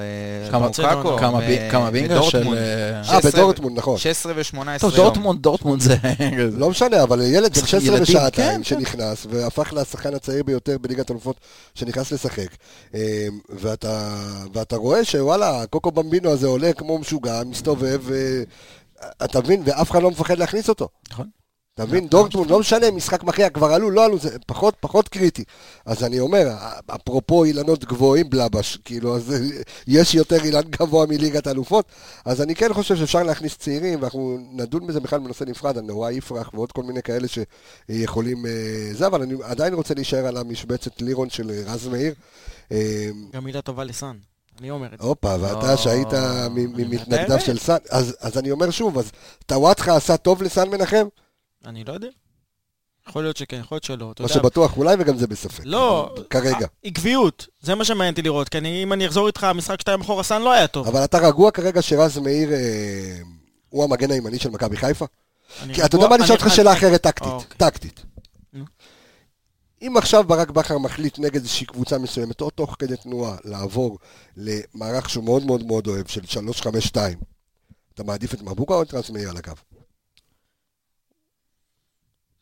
כמה- לוקאקו, כמה מ- בי- כמה בינגה מדורטמונד. של... אה, 16 בדורטמונד, נכון. 16 ו-18 טוב, דורטמונד, דורטמונד זה... (laughs) לא משנה, אבל ילד בן 16 ילדים, ושעתיים כן, שנכנס, והפך לשחקן הצעיר ביותר בליגת האלופות שנכנס לשחק. אה, ואתה, רואה שוואלה, קוקו במבינו הזה עולה כמו משוגע, מסתובב, אה, אתה מבין? ואף אחד לא מפחד להכניס אותו. נכון. אתה מבין? דורטמונד, לא משנה, משחק מכריע, כבר עלו, לא עלו, זה פחות, פחות קריטי. אז אני אומר, אפרופו אילנות גבוהים בלבש, כאילו, אז יש יותר אילן גבוה מליגת האלופות, אז אני כן חושב שאפשר להכניס צעירים, ואנחנו נדון בזה בכלל בנושא נפרד, על נורא יפרח ועוד כל מיני כאלה שיכולים... אה, זה, אבל אני עדיין רוצה להישאר על המשבצת לירון של רז מאיר. אה, גם מילה טובה לסאן. אני אומר את זה. הופה, ואתה לא, שהיית ממתנגדיו. של סאן, אז אני אומר שוב, אז טוואטחה עשה טוב לסאן מנחם? אני לא יודע. יכול להיות שכן, יכול להיות שלא. מה שבטוח אולי, וגם זה בספק. לא, כרגע. עקביות, זה מה שמעניין אותי לראות, כי אני, אם אני אחזור איתך, המשחק שתיים אחורה סאן לא היה טוב. אבל אתה רגוע כרגע שרז מאיר אה, הוא המגן הימני של מכבי חיפה? כי אתה יודע מה, אני אשאל אותך שאלה אחרת טקטית. אוקיי. טקטית. אם עכשיו ברק בכר מחליט נגד איזושהי קבוצה מסוימת, או תוך כדי תנועה, לעבור למערך שהוא מאוד מאוד מאוד אוהב, של 3-5-2, אתה מעדיף את מבוקה או את רז מאיר על הקו?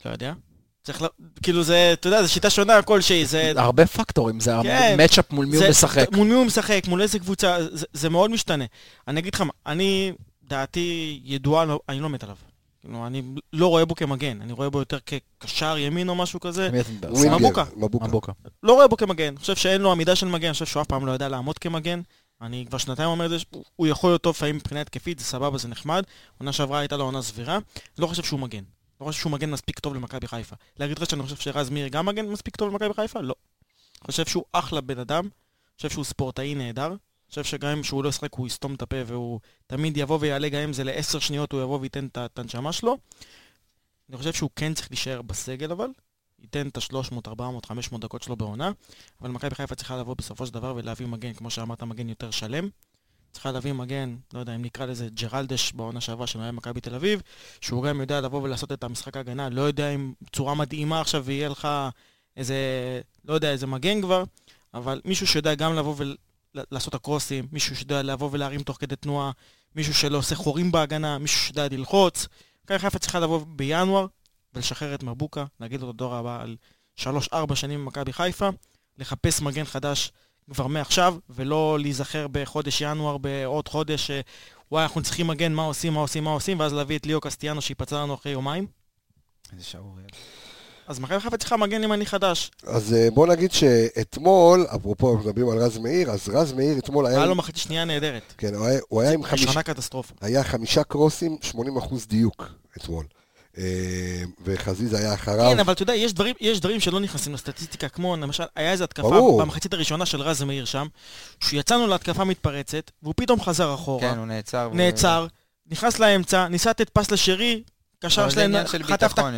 לא יודע. צריך ל... כאילו זה, אתה יודע, זו שיטה שונה כלשהי, זה... הרבה פקטורים, זה כן. מצ'אפ מול מי הוא זה- משחק. מול מי הוא משחק, מול איזה קבוצה, זה, זה מאוד משתנה. אני אגיד לך מה, אני, דעתי ידועה, לא- אני לא מת עליו. כאילו, אני לא רואה בו כמגן, אני רואה בו יותר כקשר ימין או משהו כזה. מבוקה. מבוקה. מבוקה. לא רואה בו כמגן. אני חושב שאין לו עמידה של מגן, אני חושב שהוא אף פעם לא ידע לעמוד כמגן. אני כבר שנתיים אומר את זה, הוא יכול להיות טוב לפעמים מבחינה התקפית, זה סבבה, זה נחמד. עונה שעברה הייתה לו עונה סבירה. לא חושב שהוא מגן. לא חושב שהוא מגן מספיק טוב למכבי חיפה. להגיד לך שאני חושב שרז מאיר גם מגן מספיק טוב למכבי חיפה? לא. חושב שהוא אחלה בן אדם, חושב שהוא ספורטאי נהדר. חושב שגם אם שהוא לא ישחק הוא יסתום את הפה והוא תמיד יבוא ויעלה, גם אם זה לעשר שניות הוא יבוא וייתן את הנשמה שלו. אני חושב שהוא כן צריך להישאר בסגל אבל, ייתן את ה-300, 400, 500 דקות שלו בעונה, אבל מכבי חיפה צריכה לבוא בסופו של דבר ולהביא מגן, כמו שאמרת, מגן יותר שלם. צריכה להביא מגן, לא יודע אם נקרא לזה ג'רלדש בעונה שעברה של מכבי תל אביב, שהוא גם יודע לבוא ולעשות את המשחק ההגנה, לא יודע אם צורה מדהימה עכשיו ויהיה לך איזה, לא יודע, איזה מגן כבר, אבל מישהו שיודע גם לבוא ולעשות הקרוסים, מישהו שיודע לבוא ולהרים תוך כדי תנועה, מישהו שלא עושה חורים בהגנה, מישהו שיודע ללחוץ. מכבי חיפה צריכה לבוא בינואר ולשחרר את מבוקה, להגיד לו הדור הבא על 3-4 שנים במכבי חיפה, לחפש מגן חדש כבר מעכשיו, ולא להיזכר בחודש ינואר, בעוד חודש, וואי, אנחנו צריכים מגן, מה עושים, מה עושים, מה עושים, ואז להביא את ליאו קסטיאנו שייפצע לנו אחרי יומיים. איזה שערורייה. אז מכבי חיפה צריכה מגן ימני חדש. אז אה, בוא נגיד שאתמול, אפרופו מדברים על רז מאיר, אז רז מאיר אתמול היה... היה לו מחצית שנייה נהדרת. כן, הוא היה- הוא היה עם חמיש... ראשונה קטסטרופה. היה חמישה קרוסים, 80% דיוק אתמול. אה, וחזיזה היה אחריו. כן, אבל אתה יודע, יש דברים, יש דברים שלא נכנסים לסטטיסטיקה, כמו למשל, היה איזו התקפה ברור. במחצית הראשונה של רז מאיר שם, שיצאנו להתקפה מתפרצת, והוא פתאום חזר אחורה, כן, הוא נעצר. נעצר, נכנס לאמצע, ניסה לתת פס לשרי, קשר שלהם.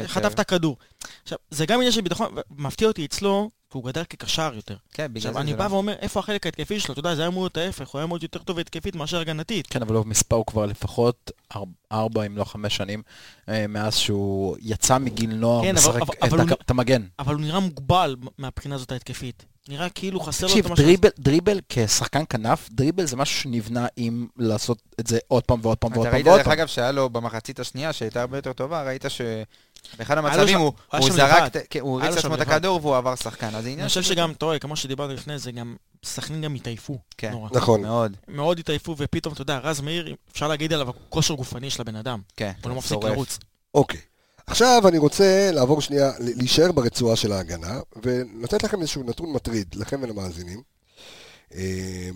חטף את הכדור. עכשיו, זה גם עניין של ביטחון, מפתיע אותי אצלו, כי הוא גדל כקשר יותר. כן, בגלל זה אני בא לא... ואומר, איפה החלק ההתקפי שלו? אתה יודע, זה היה אמור להיות ההפך, הוא היה אמור להיות יותר טוב התקפית מאשר הגנתית. כן, אבל הוא מספר הוא כבר לפחות אר- ארבע, אם לא חמש שנים, אה, מאז שהוא יצא מגיל נוער, כן, משחק את המגן. אבל הוא נראה מוגבל מהבחינה הזאת ההתקפית. נראה כאילו חסר לו את תקשיב, המשהו. דריבל, דריבל כשחקן כנף, דריבל זה משהו שנבנה עם לעשות את זה עוד פעם ועוד פעם ועוד אתה פעם ראית, ועוד דרך. אגב, שהיה לו במחצית השנייה, שהייתה הרבה יותר טובה, ראית שבאחד המצבים הוא הוא שם זרק. את- כן, הוא הריץ לעצמו את. הכדור והוא עבר שחקן, אני חושב של- שגם, אתה רואה, כמו שדיברנו לפני זה, גם סכנין גם התעייפו. כן. נורא. נכון. מאוד, מאוד התעייפו, ופתאום, אתה יודע, רז מאיר, אפשר להגיד עליו כושר גופני של הבן אדם. כן, הוא לא מפסיק. לרוץ. אוקיי. עכשיו אני רוצה לעבור שנייה, להישאר ברצועה של ההגנה, ולתת לכם איזשהו נתון מטריד, לכם ולמאזינים. אה,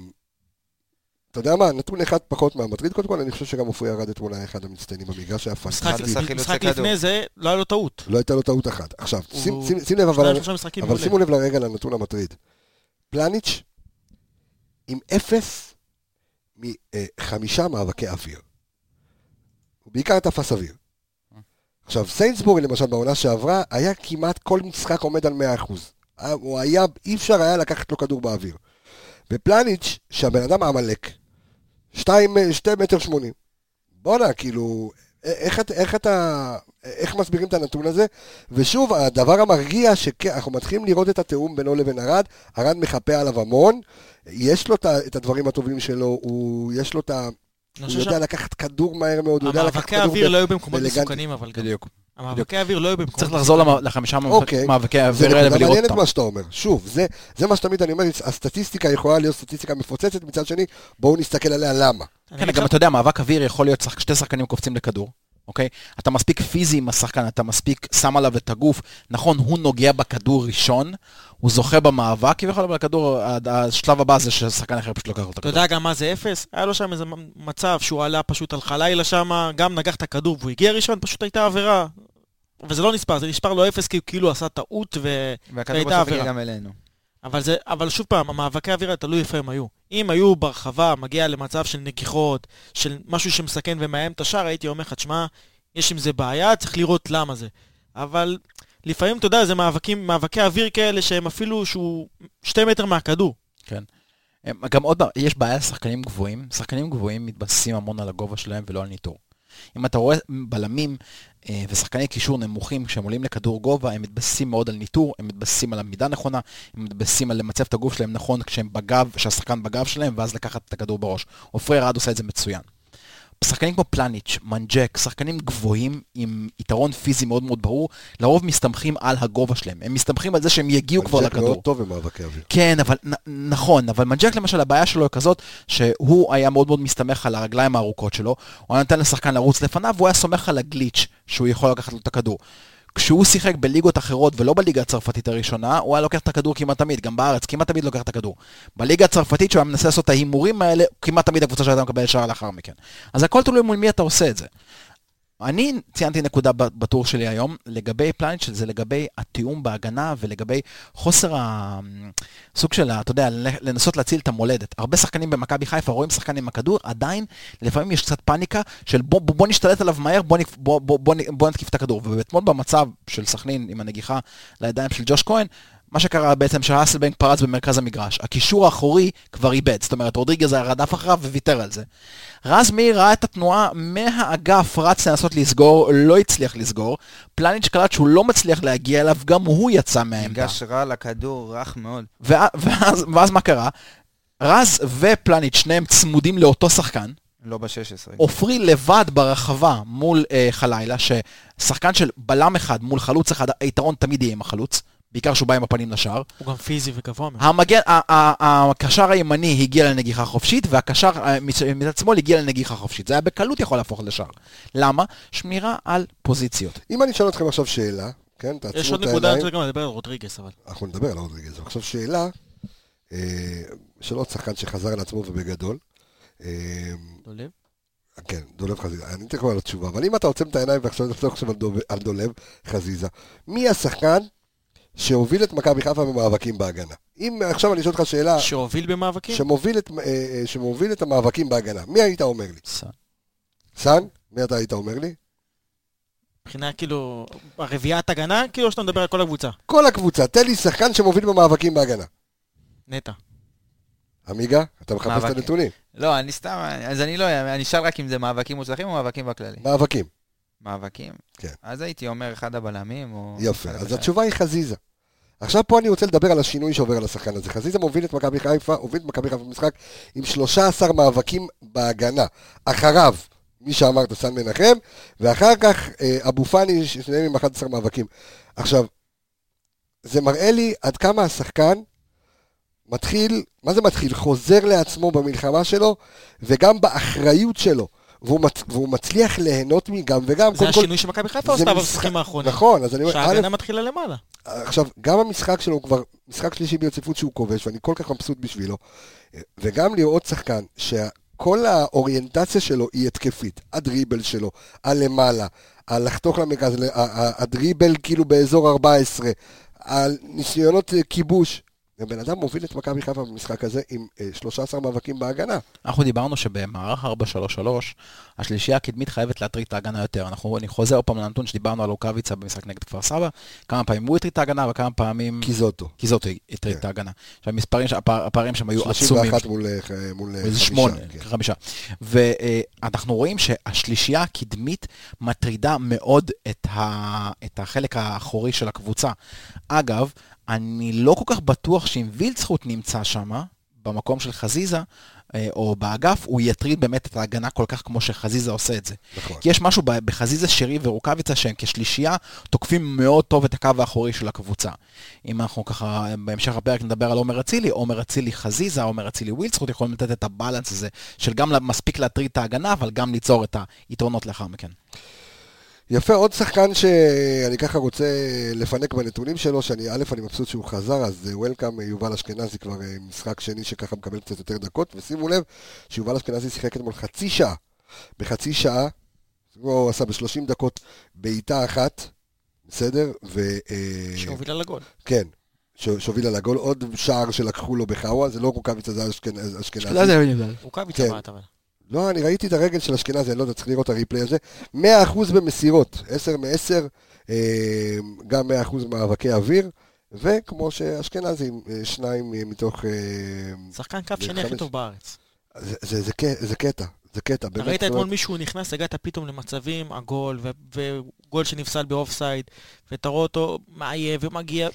אתה יודע מה, נתון אחד פחות מהמטריד, קודם כל אני חושב שגם עופרי ירד אתמול היה אחד המצטיינים במגרש, היה פנטסטי, 11 חילוצי משחק. לפני זה, לא היה לו טעות. לא הייתה לו טעות אחת. עכשיו, שים- לב אבל... שימו לב לרגע לנתון המטריד. פלניץ' עם אפס מחמישה מאבקי אוויר. הוא בעיקר תפס אוויר. עכשיו, סיינסבורי למשל בעונה שעברה, היה כמעט כל משחק עומד על 100%. היה- הוא היה, אי אפשר היה לקחת לו כדור באוויר. ופלניץ', שהבן אדם עמלק, 2 מטר 80. בואנה, כאילו, איך, את- איך אתה, איך מסבירים את הנתון הזה? ושוב, הדבר המרגיע, שאנחנו מתחילים לראות את התיאום בינו לבין ארד, ארד מחפה עליו המון, יש לו את הדברים הטובים שלו, הוא, יש לו את ה... אני הוא יודע לקחת כדור מהר מאוד, הוא יודע לקחת המאבקי כדור... האוויר ב- לא היו במקומות. מסוכנים, אבל גם. בדיוק. המאבקי האוויר לא היו במקומות צריך לחזור לחמישה אוקיי. מאבקי זה האוויר האלה ולראות אותם. מה שאתה אומר. שוב, זה, זה מה שתמיד אני אומר, הסטטיסטיקה יכולה להיות סטטיסטיקה מפוצצת, מצד שני, בואו נסתכל עליה למה. אני כן, גם אתה יודע, מאבק אוויר יכול להיות שתי שחקנים קופצים לכדור, אוקיי? אתה מספיק פיזי עם השחקן, אתה מספיק שם עליו את הגוף. נכון, הוא נוגע בכדור ראשון, הוא זוכה במאבק, כביכול, אבל הכדור, השלב הבא זה ששחקן אחר פשוט לוקח לו את אתה הכדור. יודע גם מה זה אפס? היה לו שם איזה מצב שהוא עלה פשוט על חלילה שם, גם נגח את הכדור והוא הגיע ראשון, פשוט הייתה עבירה. וזה לא נספר, זה נספר לו אפס כי הוא כאילו עשה טעות ו... והכדור והייתה בסוף עבירה. הגיע גם אלינו. אבל, זה, אבל שוב פעם, המאבקי האוויר תלוי איפה הם היו. אם היו ברחבה, מגיע למצב של נגיחות, של משהו שמסכן ומאיים את השער, הייתי אומר לך, תשמע, יש עם זה בעיה, צריך לראות למה זה. אבל לפעמים, אתה יודע, זה מאבקים, מאבקי אוויר כאלה שהם אפילו שהוא שתי מטר מהכדור. הם- גם עוד פעם, יש בעיה לשחקנים גבוהים, שחקנים גבוהים מתבססים המון על הגובה שלהם ולא על ניטור. אם אתה רואה בלמים ושחקני קישור נמוכים, כשהם עולים לכדור גובה, הם מתבססים מאוד על ניתור, הם מתבססים על עמידה נכונה, הם מתבססים על למצב את הגוף שלהם נכון כשהם בגב, כשהשחקן בגב שלהם, ואז לקחת את הכדור בראש. עופרי ארד עושה את זה מצוין. שחקנים כמו פלניץ', מנג'ק, שחקנים גבוהים עם יתרון פיזי מאוד מאוד ברור, לרוב מסתמכים על הגובה שלהם. הם מסתמכים על זה שהם יגיעו כבר מנג'ק לכדור. מאוד טוב במאבקי אוויר. כן, אבל נ- נכון, אבל מנג'ק למשל, הבעיה שלו היא כזאת, שהוא היה מאוד מאוד מסתמך על הרגליים הארוכות שלו, הוא היה נותן לשחקן לרוץ לפניו, והוא היה סומך על הגליץ' שהוא יכול לקחת לו את הכדור. כשהוא שיחק בליגות אחרות ולא בליגה הצרפתית הראשונה, הוא היה לוקח את הכדור כמעט תמיד, גם בארץ כמעט תמיד לוקח את הכדור. בליגה הצרפתית שהוא היה מנסה לעשות את ההימורים האלה, כמעט תמיד הקבוצה שלו הייתה מקבלת שער לאחר מכן. אז הכל תלוי מול מי אתה עושה את זה. אני ציינתי נקודה בטור שלי היום, לגבי פלניץ', שזה לגבי התיאום בהגנה ולגבי חוסר ה... סוג של, אתה יודע, לנסות להציל את המולדת. הרבה שחקנים במכבי חיפה רואים שחקן עם הכדור, עדיין לפעמים יש קצת פאניקה של בוא, בוא, בוא נשתלט עליו מהר, בוא, בוא, בוא, בוא, בוא נתקיף את הכדור. ואתמול במצב של סכנין עם הנגיחה לידיים של ג'וש כהן, מה שקרה בעצם שהאסלבנק פרץ במרכז המגרש. הקישור האחורי כבר איבד, זאת אומרת רודריגז היה רדף אחריו וויתר על זה. רז מאיר ראה את התנועה מהאגף, רץ לנסות לסגור, לא הצליח לסגור. פלניץ' קלט שהוא לא מצליח להגיע אליו, גם הוא יצא מהעמדה. ניגש רע לכדור, רך מאוד. ואז, ואז, ואז מה קרה? רז ופלניץ' שניהם צמודים לאותו שחקן, לא ב-16. עופרי לבד ברחבה מול אה, חלילה, ששחקן של בלם אחד מול חלוץ אחד, היתרון תמיד יהיה עם החלוץ, בעיקר שהוא בא עם הפנים לשער. הוא גם פיזי וגבוה מאוד. המגן, ה- ה- הקשר הימני הגיע לנגיחה חופשית, והקשר אה, מצ- מצד שמאל הגיע לנגיחה חופשית. זה היה בקלות יכול להפוך לשער. למה? שמירה על פוזיציות. אם אני אשאל אתכם עכשיו שאלה, כן? תעצמו יש את עוד נקודה, אני העיניים. רוצה גם לדבר על רודריגס, אבל. אנחנו נדבר על רודריגז. עכשיו שאלה, אה, של עוד שחקן שחזר על עצמו ובגדול. אה, דולב? כן, דולב חזיזה. אני אתן לך על התשובה, אבל אם אתה עוצם את העיניים ועכשיו נחשוב עכשיו על דולב חזיזה, מי השחקן שהוביל את מכבי חיפה במאבקים בהגנה? אם עכשיו אני אשאל אותך שאלה שהוביל במאבקים? שמוביל את, אה, אה, שמוביל את המאבקים בהגנה, מי היית אומר לי? סע. סאן? מי אתה היית אומר לי? מבחינה כאילו, הרביעיית הגנה, כאילו שאתה מדבר על כל הקבוצה. כל הקבוצה, תן לי שחקן שמוביל במאבקים בהגנה. נטע. עמיגה, אתה מחפש את מאבקים. הנתונים. לא, אני סתם, אז אני לא, אני אשאל רק אם זה מאבקים מוצלחים או מאבקים בכללי. מאבקים. מאבקים? כן. אז הייתי אומר אחד הבלמים, או... יפה, אז. התשובה היא חזיזה. עכשיו פה אני רוצה לדבר על השינוי שעובר על השחקן הזה. חזיזה מוביל את מכבי חיפה, הוביל את מכבי חיפה במשחק עם 13 מאבקים בהגנה. אחריו, מי שאמרת, סן מנחם, ואחר כך אה, אבו פאני, שניהם עם 11 מאבקים. עכשיו, זה מראה לי עד כמה השחקן מתחיל, מה זה מתחיל? חוזר לעצמו במלחמה שלו, וגם באחריות שלו. והוא, מצ... והוא מצליח ליהנות מגם וגם. זה קודם כל- השינוי שמכבי חיפה עשתה משחק- במשחקים האחרונים. נכון, אז אני אומר, שההגנה מתחילה למעלה. עכשיו, גם המשחק שלו הוא כבר משחק שלישי ברציפות שהוא כובש, ואני כל כך מבסוט בשבילו. וגם לראות שחקן שכל האוריינטציה שלו היא התקפית. הדריבל שלו, הלמעלה, הלחתוך למרכז, ה- הדריבל כאילו באזור 14, הניסיונות אה, כיבוש. הבן אדם מוביל את מכבי חיפה במשחק הזה עם אה, 13 מאבקים בהגנה. אנחנו דיברנו שבמערך 4-3-3, השלישייה הקדמית חייבת להטריד את ההגנה יותר. אנחנו, אני חוזר עוד פעם לנתון שדיברנו על רוקאביצה במשחק נגד כפר סבא, כמה פעמים הוא הטריד את ההגנה וכמה פעמים קיזוטו. קיזוטו הטריד כן. את ההגנה. עכשיו, המספרים, הפער- הפערים שם היו עצומים. 31 מול אה, מול אה, חמישה, שמונה, כן. חמישה. ואנחנו רואים שהשלישייה הקדמית מטרידה מאוד את, ה, את החלק האחורי של הקבוצה. אגב, אני לא כל כך בטוח שאם וילצחוט נמצא שם, במקום של חזיזה, אה, או באגף, הוא יטריד באמת את ההגנה כל כך כמו שחזיזה עושה את זה. נכון. כי יש משהו בחזיזה, שרי ורוקאביצה שהם כשלישייה תוקפים מאוד טוב את הקו האחורי של הקבוצה. אם אנחנו ככה, בהמשך הפרק נדבר על עומר אצילי, עומר אצילי חזיזה, עומר אצילי ווילצחוט יכולים לתת את הבלנס הזה של גם מספיק להטריד את ההגנה, אבל גם ליצור את היתרונות לאחר מכן. יפה, עוד שחקן שאני ככה רוצה לפנק בנתונים שלו, שאני, א', אני מבסוט שהוא חזר, אז וולקאם, יובל אשכנזי כבר אה, משחק שני שככה מקבל קצת יותר דקות, ושימו לב שיובל אשכנזי שיחק אתמול חצי שעה. בחצי שעה, הוא עשה ב-30 דקות בעיטה אחת, בסדר? ו... אה, שהובילה לגול. כן, שהובילה לגול, עוד שער שלקחו לו בחאווה, זה לא רוקאביצה, זה אשכנ- אשכנזי. רוקאביצה כן. בעט אבל. לא, אני ראיתי את הרגל של אשכנזי, אני לא יודע, צריך לראות את הריפלי הזה. 100% במסירות, 10 מ-10, אה, גם 100% מאבקי אוויר, וכמו שאשכנזי, אה, שניים מתוך... אה, שחקן קו שני הכי. טוב בארץ. זה, זה, זה, זה קטע, זה קטע, באמת. ראית אתמול מישהו נכנס, הגעת פתאום למצבים, הגול, ו- וגול שנפסל באופסייד, ואתה רואה אותו מעייף ומגיע, הוא-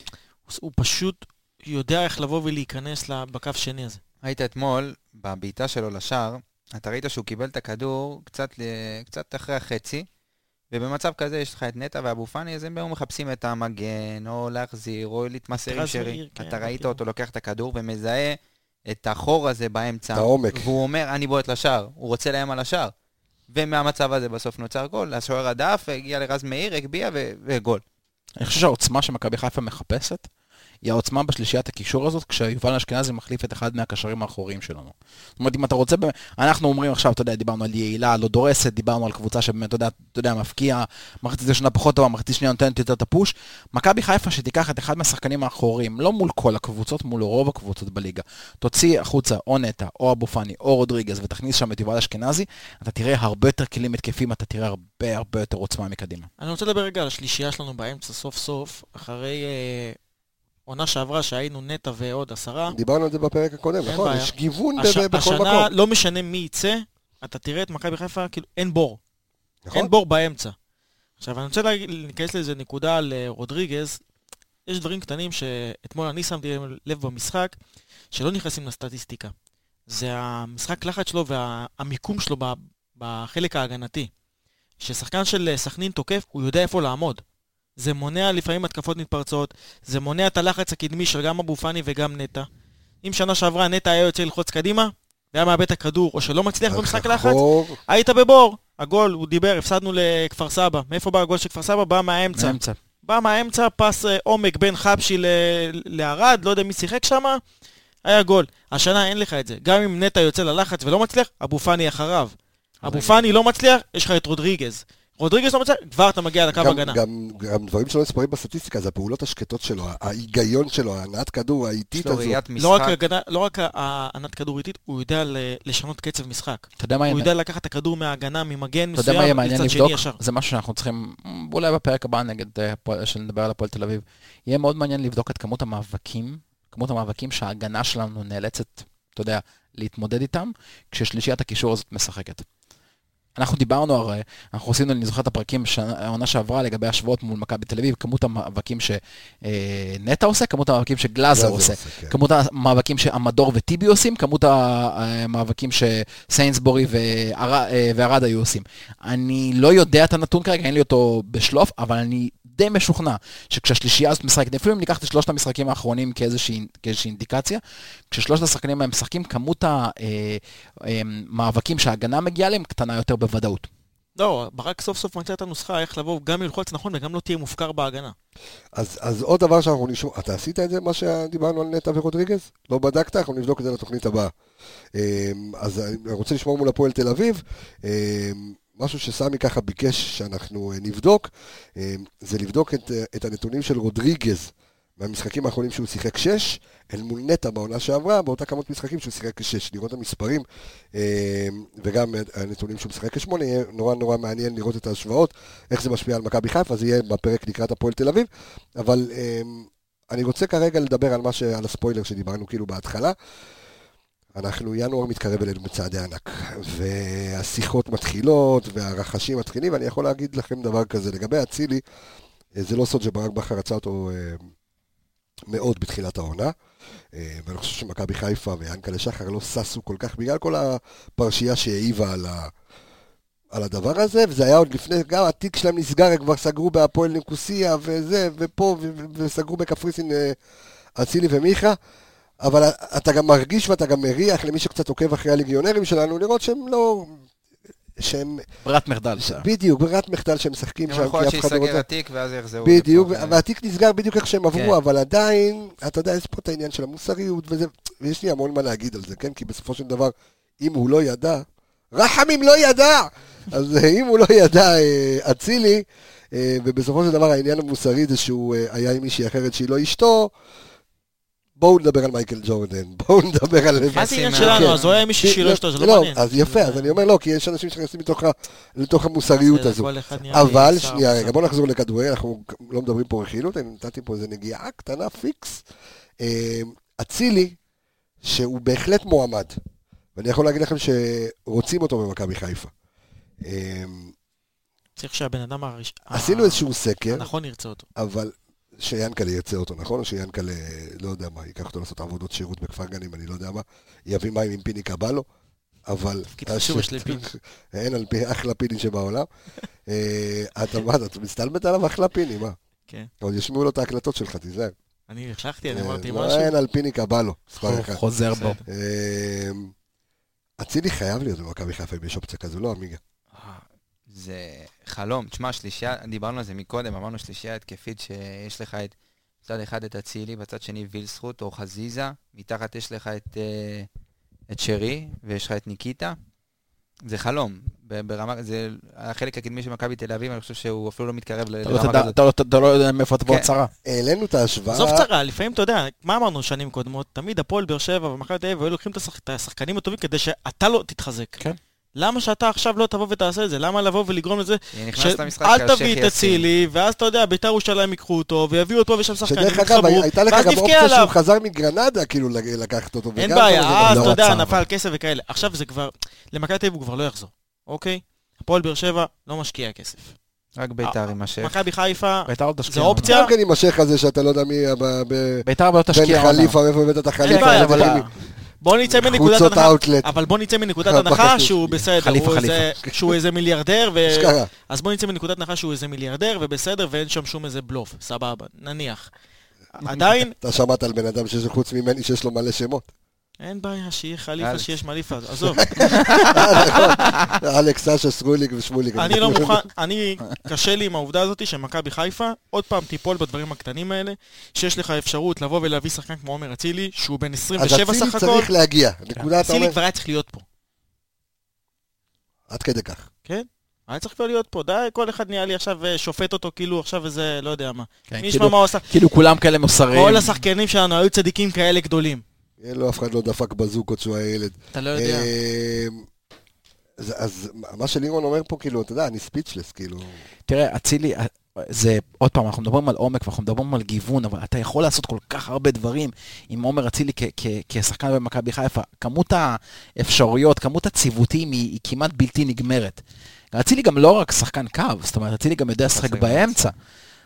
הוא פשוט יודע איך לבוא ולהיכנס בקו שני הזה. היית אתמול, בבעיטה שלו לשער, אתה ראית שהוא קיבל את הכדור קצת, ל- קצת אחרי החצי, ובמצב כזה יש לך את נטע ואבו פאני, אז הם היו מחפשים את המגן, או להחזיר, או להתמסר עם שרי. כן, אתה ראית בכיוון. אותו לוקח את הכדור ומזהה את החור הזה באמצע. את העומק. והוא אומר, אני בועט לשער, הוא רוצה לאיים על השער. ומהמצב הזה בסוף נוצר גול, השוער הדף, הגיע לרז מאיר, הגביה ו- וגול. אני חושב שהעוצמה שמכבי חיפה מחפשת, היא העוצמה בשלישיית הקישור הזאת, כשיובל אשכנזי מחליף את אחד מהקשרים האחוריים שלנו. זאת אומרת, אם אתה רוצה, אנחנו אומרים עכשיו, אתה יודע, דיברנו על יעילה, לא דורסת, דיברנו על קבוצה שבאמת, אתה יודע, אתה יודע, מפקיע, מחצית ראשונה פחות טובה, מחצית שנייה נותנת יותר את הפוש. מכבי חיפה שתיקח את אחד מהשחקנים האחוריים, לא מול כל הקבוצות, מול רוב הקבוצות בליגה. תוציא החוצה או נטע, או אבו פאני, או רודריגז, ותכניס שם את יובל אשכנזי, אתה תראה הרבה יותר כלים התקפים, אתה תראה הרבה הרבה יותר עוצמה מקדימה. אני רוצה לדבר רגע על השלישייה שלנו באמצע, סוף סוף, אחרי אה, עונה שעברה שהיינו נטע ועוד עשרה. דיברנו על זה בפרק הקודם, נכון? בעיה. יש גיוון הש, בכל השנה, מקום. לא משנה מי יצא, אתה תראה את מכבי חיפה, כאילו, אין בור. נכון? אין בור באמצע. עכשיו, אני רוצה להיכנס לאיזה נקודה על אה, רודריגז. יש דברים קטנים שאתמול אני שמתי לב במשחק, שלא נכנסים לסטטיסטיקה. זה המשחק לחץ שלו והמיקום שלו בחלק ההגנתי. כששחקן של אה, סכנין תוקף, הוא יודע איפה לעמוד. זה מונע לפעמים התקפות מתפרצות, זה מונע את הלחץ הקדמי של גם אבו פאני וגם נטע. אם שנה שעברה נטע היה יוצא ללחוץ קדימה, והיה מאבד את הכדור, או שלא מצליח במשחק לחץ, חור, היית בבור. הגול, הוא דיבר, הפסדנו לכפר סבא. מאיפה בא הגול של כפר סבא? בא מהאמצע. באמצע. בא מהאמצע, פס אה, עומק בין חבשי ל- לערד, לא יודע מי שיחק שם, היה גול. השנה אין לך את זה. גם אם נטע יוצא ללחץ ולא מצליח, אבו פאני אחריו. אבו פאני לא מצליח, יש לך את רודריגז. רודריגז לא מצליח, כבר אתה מגיע לקו גם, הגנה. גם, גם דברים שלא נספרים בסטטיסטיקה, זה הפעולות השקטות שלו, ההיגיון שלו, הנעת כדור האיטית הזו. לא רק. הגנה, לא רק הענת כדור איטית, הוא יודע ל- לשנות קצב משחק. אתה יודע מה יהיה הוא יודע לקחת את הכדור מההגנה, ממגן אתה יודע מה יהיה מסוים, מעניין לצד שני לבדוק? ישר. זה משהו שאנחנו צריכים, אולי בפרק הבא נגד, אה, שנדבר על הפועל תל אביב. יהיה מאוד מעניין לבדוק את כמות המאבקים, כמות המאבקים שההגנה שלנו נאלצת, אתה יודע, להתמודד איתם, כששלישיית הקישור הזאת משחקת. אנחנו דיברנו הרי, אנחנו עשינו, אני זוכר את הפרקים שהעונה שעברה לגבי השוואות מול מכבי תל אביב, כמות המאבקים שנטע עושה, כמות המאבקים שגלאזר גלאזר עושה, עושה, כן. כמות המאבקים שעמדור וטיבי עושים, כמות המאבקים שסיינסבורי וער- אה, וערד היו עושים. אני לא יודע את הנתון כרגע, אין לי אותו בשלוף, אבל אני די משוכנע שכשהשלישייה הזאת משחקת, אפילו אם ניקח את שלושת המשחקים האחרונים כאיזושהי, כאיזושהי אינדיקציה, כששלושת השחקנים האלה משחקים, כמות המאבקים שההגנה מגיעה להם קטנה יותר בוודאות. לא, ברק סוף סוף מצא את הנוסחה איך לבוא גם ללחוץ נכון וגם לא תהיה מופקר בהגנה. אז, אז עוד דבר שאנחנו נשמע, אתה עשית את זה, מה שדיברנו על נטע ורודריגז? לא בדקת? אנחנו נבדוק את זה לתוכנית הבאה. אמ, אז אני רוצה לשמור מול הפועל תל אביב. אמ, משהו שסמי ככה ביקש שאנחנו אה, נבדוק, אמ, זה לבדוק את, אה, את הנתונים של רודריגז מהמשחקים האחרונים שהוא שיחק 6, אל מול נטע בעונה שעברה, באותה כמות משחקים שהוא שיחק כשש. לראות את המספרים אמ, וגם הנתונים שהוא משחק כשמונה, יהיה נורא נורא מעניין לראות את ההשוואות, איך זה משפיע על מכבי חיפה, זה יהיה בפרק לקראת הפועל תל אביב, אבל אמ, אני רוצה כרגע לדבר על ש... על הספוילר שדיברנו כאילו בהתחלה. אנחנו, ינואר מתקרב אלינו בצעדי ענק, והשיחות מתחילות, והרחשים מתחילים, ואני יכול להגיד לכם דבר כזה, לגבי אצילי, אה, זה לא סוד שברק בכר רצה אותו אה, מאוד בתחילת העונה, אה, ואני חושב שמכבי חיפה ויענקלה שחר לא ששו כל כך, בגלל כל הפרשייה שהעיבה על, ה, על הדבר הזה, וזה היה עוד לפני, גם התיק שלהם נסגר, הם כבר סגרו בהפועל ניקוסיה, וזה, ופה, ו- וסגרו בקפריסין אה, אצילי ומיכה. אבל אתה גם מרגיש ואתה גם מריח למי שקצת עוקב אחרי הליגיונרים שלנו, לראות שהם לא... שהם... ברירת מחדל. ש... בדיוק, ברירת מחדל שהם משחקים שם, כי אף אחד לא שייסגר רוצה... התיק ואז יחזרו. בדיוק, ו- והתיק נסגר בדיוק איך שהם עברו, כן. אבל עדיין, אתה יודע, יש פה את העניין של המוסריות וזה, ויש לי המון מה להגיד על זה, כן? כי בסופו של דבר, אם הוא לא ידע, רחמים לא ידע! אז אה, אם הוא לא ידע אה, אצילי, אה, ובסופו של דבר העניין המוסרי זה שהוא היה עם מישהי אחרת שהיא לא אשתו, בואו נדבר על מייקל ג'ורדן, (laughs) בואו נדבר על... מה זה עניין כן. שלנו? אז הוא היה מישהו שהיא לא אשתו, זה לא מעניין. אז יפה, אז אני אומר לא, כי יש אנשים שנכנסים לתוך המוסריות הזו. אבל, שנייה. רגע, בוא נחזור לכדורגל, אנחנו לא מדברים פה רכילות, אני נתתי פה איזה נגיעה קטנה, פיקס. אה, אצילי, שהוא בהחלט מועמד, ואני יכול להגיד לכם שרוצים אותו במכבי חיפה. אה, צריך שהבן אדם הראש- עשינו איזשהו סקר, הנכון ירצה אותו. אבל שיאנקלה ירצה אותו, נכון? או שיאנקלה, לא יודע מה, ייקח אותו לעשות עבודות שירות בכפר גנים, אני לא יודע מה, יביא מים עם פיני קבלו, אבל... תפקיד חשוב יש לי פיני. (laughs) אין על פי אחלה פיני שבעולם. אה, אתה מה, אתה מסתלבט עליו אחלה פיני, מה? כן. עוד ישמעו לו את ההקלטות שלך, תיזהר. אני החלכתי, אני אה, אמרתי לא, משהו. אין על פיני קבלו, מספר אחד. חוזר בו. אה, אצילי חייב להיות במכבי חיפה אם יש אופציה כזו, לא עמיגה. זה חלום. תשמע, שלישייה, דיברנו על זה מקודם, אמרנו שלישייה התקפית שיש לך את, מצד אחד את אצילי, בצד שני וילסחוט או חזיזה, מתחת יש לך את, אה, את שרי, ויש לך את ניקיטה. זה חלום. ברמה, זה החלק הקדמי של מכבי תל אביב, אני חושב שהוא אפילו לא מתקרב לא לרמה כזאת. אתה לא- אתה לא יודע מאיפה תבוא כן. הצהרה. העלינו את ההשוואה. עזוב צרה, לפעמים אתה יודע, מה אמרנו שנים קודמות? תמיד הפועל באר שבע ומכבי תל אביב היו לוקחים את השחקנים הטובים כדי שאתה לא תתחזק. כן. למה שאתה עכשיו לא תבוא ותעשה את זה? למה לבוא ולגרום לזה למשחק אל תביא את. אצילי, ואז אתה יודע, ביתר ירושלים ייקחו אותו, ויביאו אותו ושם שחקנים, שדרך אגב, יתחברו, הייתה לך גם אופציה עליו. שהוא חזר מגרנדה, כאילו, לקחת אותו. אין זה בעיה, אז לא אתה יודע, רצה, נפל. כסף וכאלה. עכשיו זה כבר, למכבי תל אביב הוא כבר לא יחזור, אוקיי? הפועל באר שבע לא משקיע כסף. רק ביתר עם השייח. מכבי חיפה, לא. זה אופציה. גם כן יימשך הזה שאתה לא יודע מי ביתר לא תשקיע. בן. חליפה, מאיפה הבאת את אין החליפה. בוא נצא מנקודת הנחה, האוטלט. אבל בוא נצא מנקודת. (laughs) הנחה שהוא בסדר, חליפה, הוא חליפה. איזה- (laughs) שהוא איזה מיליארדר, ו-. אז בוא נצא מנקודת הנחה שהוא איזה מיליארדר, ובסדר, ואין שם שום איזה בלוף, סבבה, נניח. (laughs) עדיין, אתה שמעת על בן אדם שיש חוץ ממני שיש לו מלא שמות. אין בעיה, שיהיה חליפה. שיש מליפה, עזוב. (laughs) אלכס, סשה, סרוליק ושמוליק. אני לא מוכן, אני, קשה לי עם העובדה הזאת שמכבי חיפה עוד פעם תיפול בדברים הקטנים האלה, שיש לך אפשרות לבוא ולהביא שחקן כמו עומר אצילי, שהוא בן אז 27 אצילי סך הכל. צריך להגיע. נקודה, אתה אצילי אומר? כבר היה צריך להיות פה, עד כדי כך. כן? היה צריך כבר להיות פה, די, כל אחד נהיה לי עכשיו אה, שופט אותו כאילו עכשיו איזה, לא יודע מה. כן, מי ישמע כאילו- מה הוא עשה? כאילו כולם כאלה מוסריים. כל השחקנים שלנו היו צדיקים כאלה גדולים. יהיה לו אף אחד לא דפק בזוקות כשהוא היה ילד. אתה לא יודע. אה, אז- אז מה שלירון אומר פה, כאילו, אתה יודע, אני ספיצ'לס, כאילו. תראה, אצילי, אה, זה, עוד פעם, אנחנו מדברים על עומק ואנחנו מדברים על גיוון, אבל אתה יכול לעשות כל כך הרבה דברים עם עומר אצילי כשחקן במכבי חיפה. כמות האפשרויות, כמות הציוותים היא, היא כמעט בלתי נגמרת. אצילי גם לא רק שחקן קו, זאת אומרת, אצילי גם יודע לשחק לשחק באמצע.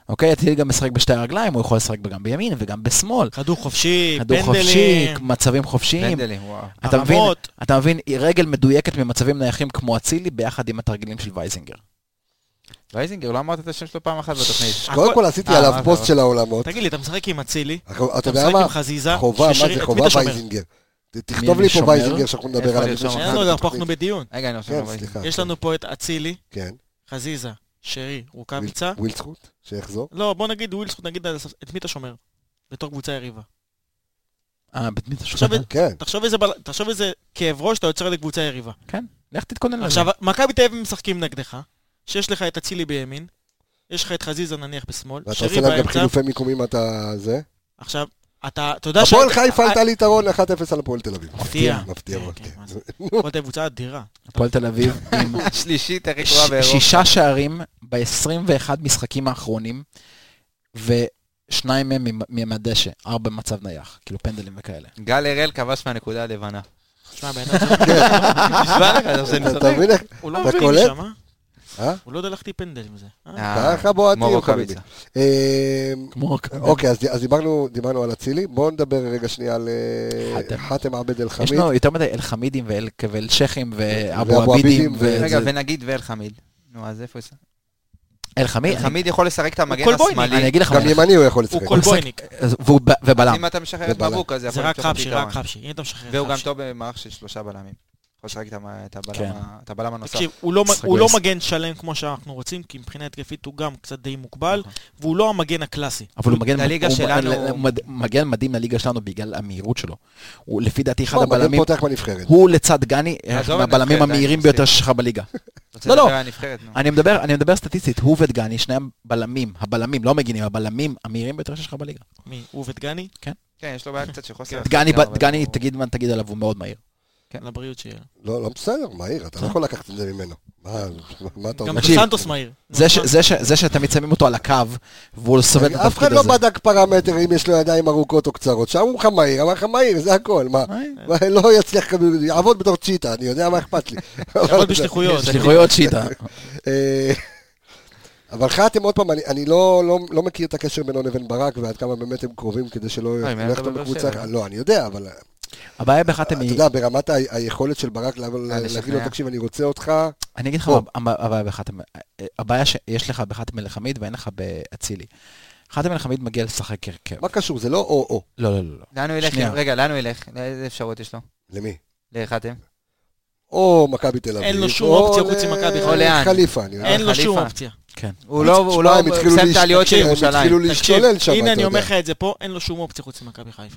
אוקיי, אצילי גם משחק בשתי הרגליים, הוא יכול לשחק גם בימין וגם בשמאל. כדור חופשי, כדור חופשי, פנדלים, מצבים חופשיים. פנדלים, וואו. אתה מבין, הרמות. אתה מבין, היא רגל מדויקת ממצבים נייחים כמו אצילי, ביחד עם התרגילים של וייזינגר. וייזינגר, לא אמרת את השם שלו פעם אחת בתוכנית. קודם כל עשיתי אה, עליו פוסט? של העולמות. תגיד לי, אתה משחק עם אצילי, אתה משחק מה? עם חזיזה, חובה, מה זה חובה? וייזינגר. תכתוב לי פה? וייזינגר שאנחנו נדבר עליו. לנו, בתוכנית. הפכנו בדיון. רגע, אני רושם. סליחה. יש לנו פה את אצילי, כן. חזיזה, שרי, רוקאביצה. ווילדסקוט, שיחזור. לא, בוא נגיד ווילסקוט, נגיד על הספ- את מי אתה שומר? בתור קבוצה יריבה. אה, במי אתה עכשיו, שומע? כן. תחשוב איזה כאב ראש אתה יוצר לקבוצה יריבה. כן, לך תתכונן לזה. עכשיו, מכבי תל אביב משחקים נגדך, שיש לך את אצילי בימין, יש לך את חזיזה נניח בשמאל, ואתה שרי עושה להם גם באמצע. חילופי מיקומים, אתה זה. עכשיו, אתה, אתה יודע הפועל ש- חיפה אה, עלתה לי יתרון 1-0 על הפועל תל אביב. מפתיע. מפתיע כן, מאוד, כן, כן. הפועל תל אביב קבוצה אדירה. הפועל תל אביב (laughs) עם השלישית הכי גרועה באירופה. שישה שערים ב-21 משחקים האחרונים, ושניים מהם מהדשא, ארבע במצב נייח, כאילו פנדלים וכאלה. גל הראל כבש מהנקודה הלבנה. (laughs) תשמע, הבן אדם הזה- נשבע לך, אתה. מבין איך? הוא לא אתה מבין קולט? אה? הוא לא יודע להחטיא פנדל עם זה. אה? אה, ככה בועטים, כמו חביבי. רוקאביצה. כמו... אוקיי, אז אז דיברנו על אצילי. בואו נדבר רגע שנייה על חאתם. עבד אל יש חמיד. לנו יותר מדי אל-חמידים ואל- ואל-שייחים ואבו עבידים. רגע, ונגיד ואל חמיד. נו, אז איפה זה? אל-חמיד? חמיד יכול לשחק את המגן. השמאלי. אני אגיד לך גם ימני הוא יכול הוא לשחק. כל בויניק. אז- והוא ב- ובלם. אם אתה משחרר את. מבוק, אז זה רק פתרון. רק חבשי. אם אתה משחרר והוא את גם. טוב במערך של שלושה בלמים. יכול לשחק את הבלם כן. ה- את הבלם הנוסף. תקשיב, הוא לא- הוא לא. מגן שלם כמו שאנחנו רוצים, כי מבחינה התקפית הוא גם קצת די מוגבל, והוא לא המגן הקלאסי. אבל הוא מגן, לליגה הוא- שלנו- הוא מד- מגן מדהים לליגה שלנו בגלל המהירות שלו. הוא לפי דעתי אחד הבלמים, פותח בנבחרת. הוא לצד גני, מהבלמים המהירים ביותר. שלך בליגה. לא, לא. אני מדבר, אני מדבר סטטיסטית, הוא ודגני, שניהם בלמים, הבלמים, לא המגינים, הבלמים המהירים ביותר שיש לך בליגה. מי? הוא ודגני? כן, יש לו בעיה קצת של חוסר... דגני, הוא- תגיד מה תגיד עליו, הוא מאוד מהיר. לבריאות שיהיה. לא, לא בסדר, מהיר, אתה לא יכול לקחת את זה ממנו. מה מה אתה גם אומר? תקשיב, סנטוס מהיר. זה ש- זה ש- זה שתמיד שמים אותו על הקו, והוא סובל את אף אחד התפקיד לא הזה. בדק פרמטר אם יש לו ידיים ארוכות או קצרות. שם הוא לך מהיר, אמר לך מהיר, זה הכל. מה? אה, לא יצליח, יעבוד בתור צ'יטה, אני יודע מה אכפת לי. (laughs) יעבוד בשליחויות. שליחויות שיטה. (laughs) אה, אבל חתם, עוד פעם, אני, אני לא, לא, לא מכיר את הקשר בינו לבין ברק ועד כמה באמת הם קרובים כדי שלא ילך אותו אותו בבאר בקבוצה. לא, אני יודע, אבל הבעיה בחתם אתה היא, יודע, ברמת היכולת של ברק לה- להגיד לו. תקשיב, אני רוצה אותך, אני אגיד לך בוא. מה הב- הבעיה בחתם. הבעיה שיש לך בחתם אל-חמיד ואין לך באצילי. חתם אל-חמיד מגיע לשחק הרכב. מה קשור? זה לא או-או. לא, לא, לא. לא. לאן הוא ילך? רגע, לאן הוא ילך? לאיזה אפשרות יש לו? למי? לחתם? או מכבי תל אביב. אין לו שום או אופציה חוץ ממכבי חיפה. או לאן? חליפה, אני יודע. אין לו שום. אופציה. כן. הוא לא, הוא לא הם התחילו מסיים את העליות של הם ירושלים. התחילו תקשיב, להשתולל שם, הנה אתה אני אומר יודע. לך את זה פה, אין לו שום אופציה חוץ ממכבי חיפה.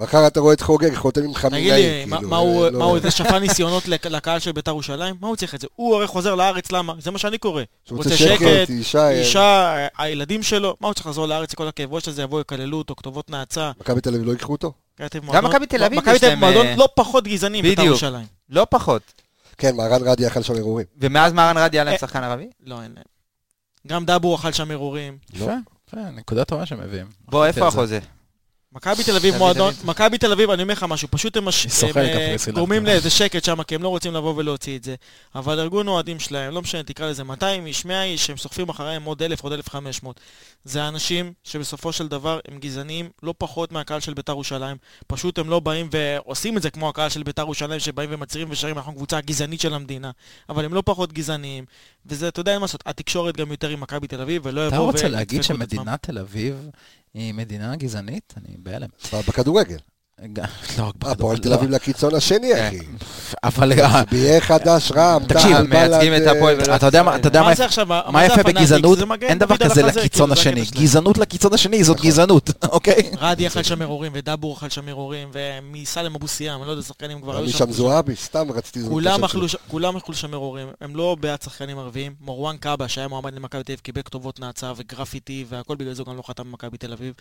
מחר אתה רואה את חוגג, חותם עם תגיד חמינאי. לי, מה- כאילו, מה הוא, אה, לא- מה הוא, זה שפע ניסיונות לק- לקהל של בית"ר ירושלים? מה הוא צריך את זה? הוא הרי חוזר לארץ, למה? זה מה שאני קורא. שהוא רוצה שקט, אישה, אה, אישה, הילדים שלו, מה הוא צריך לחזור לארץ, כל הכאב ראש הזה, יבואו, יקללו אותו, כתובות נאצה. מכבי תל אביב לא ייקחו אותו? גם מכבי תל אביב מכבי יש תל להם, אביב מועדון אה, לא פחות גזעני מבית"ר בדיוק. ירושלים. לא פחות. כן, מהרן רדי אכל שם ערעורים. ומאז מהרן רדי היה להם שחקן ערבי? לא, אין להם. גם דאבור אכל שם מרורים. לא. יפה, נקודה טובה שמביאים. בוא, איפה. החוזה? מכבי תל אביב מועדון. מכבי תל אביב, אני אומר לך משהו, פשוט הם הם, אה, גורמים. לאיזה שקט שם, כי הם לא רוצים לבוא ולהוציא את זה. אבל ארגון אוהדים שלהם, לא משנה, תקרא לזה 200 איש, 100 איש, שהם סוחפים אחריהם עוד 1,000, עוד 1,500. זה אנשים שבסופו של דבר הם גזעניים לא פחות מהקהל של בית"ר ירושלים. פשוט הם לא באים ועושים את זה כמו הקהל של בית"ר ירושלים, שבאים ומצהירים ושרים, אנחנו קבוצה הגזענית של המדינה. אבל הם לא פחות גזעניים. וזה, אתה יודע מה לעשות, התקשורת גם יותר עם מכבי תל אביב, ולא אתה יבואו רוצה להגיד. שמדינת תל אביב היא מדינה גזענית? אני בהלם. בכדורגל. לא. הפועל תל לא. אביב לקיצון השני, כן. אחי. אבל (laughs) אה, ביהיה חדש, רעם, תקשיב, מייצגים בל"ד, את הפועל אה, ולא אתה יודע מה- אתה יודע מה יפה? בגזענות? אין דבר כזה לקיצון כאילו, השני. גזענות לקיצון השני זאת גזענות, (laughs) אוקיי? רדי אכל שם מרורים, ודבור אכל שם מרורים, ומסלם אבו סיאם, אני לא יודע, שחקנים כבר היו משם זועבי, סתם רציתי כולם אכלו שם מרורים, הם לא בעד שחקנים ערביים. מרואן קאבה, שהיה מועמד למכבי תל אביב, קיבל כתובות נאצה וגרפיטי, והכל בגלל זה גם לא חתם במכבי תל אביב.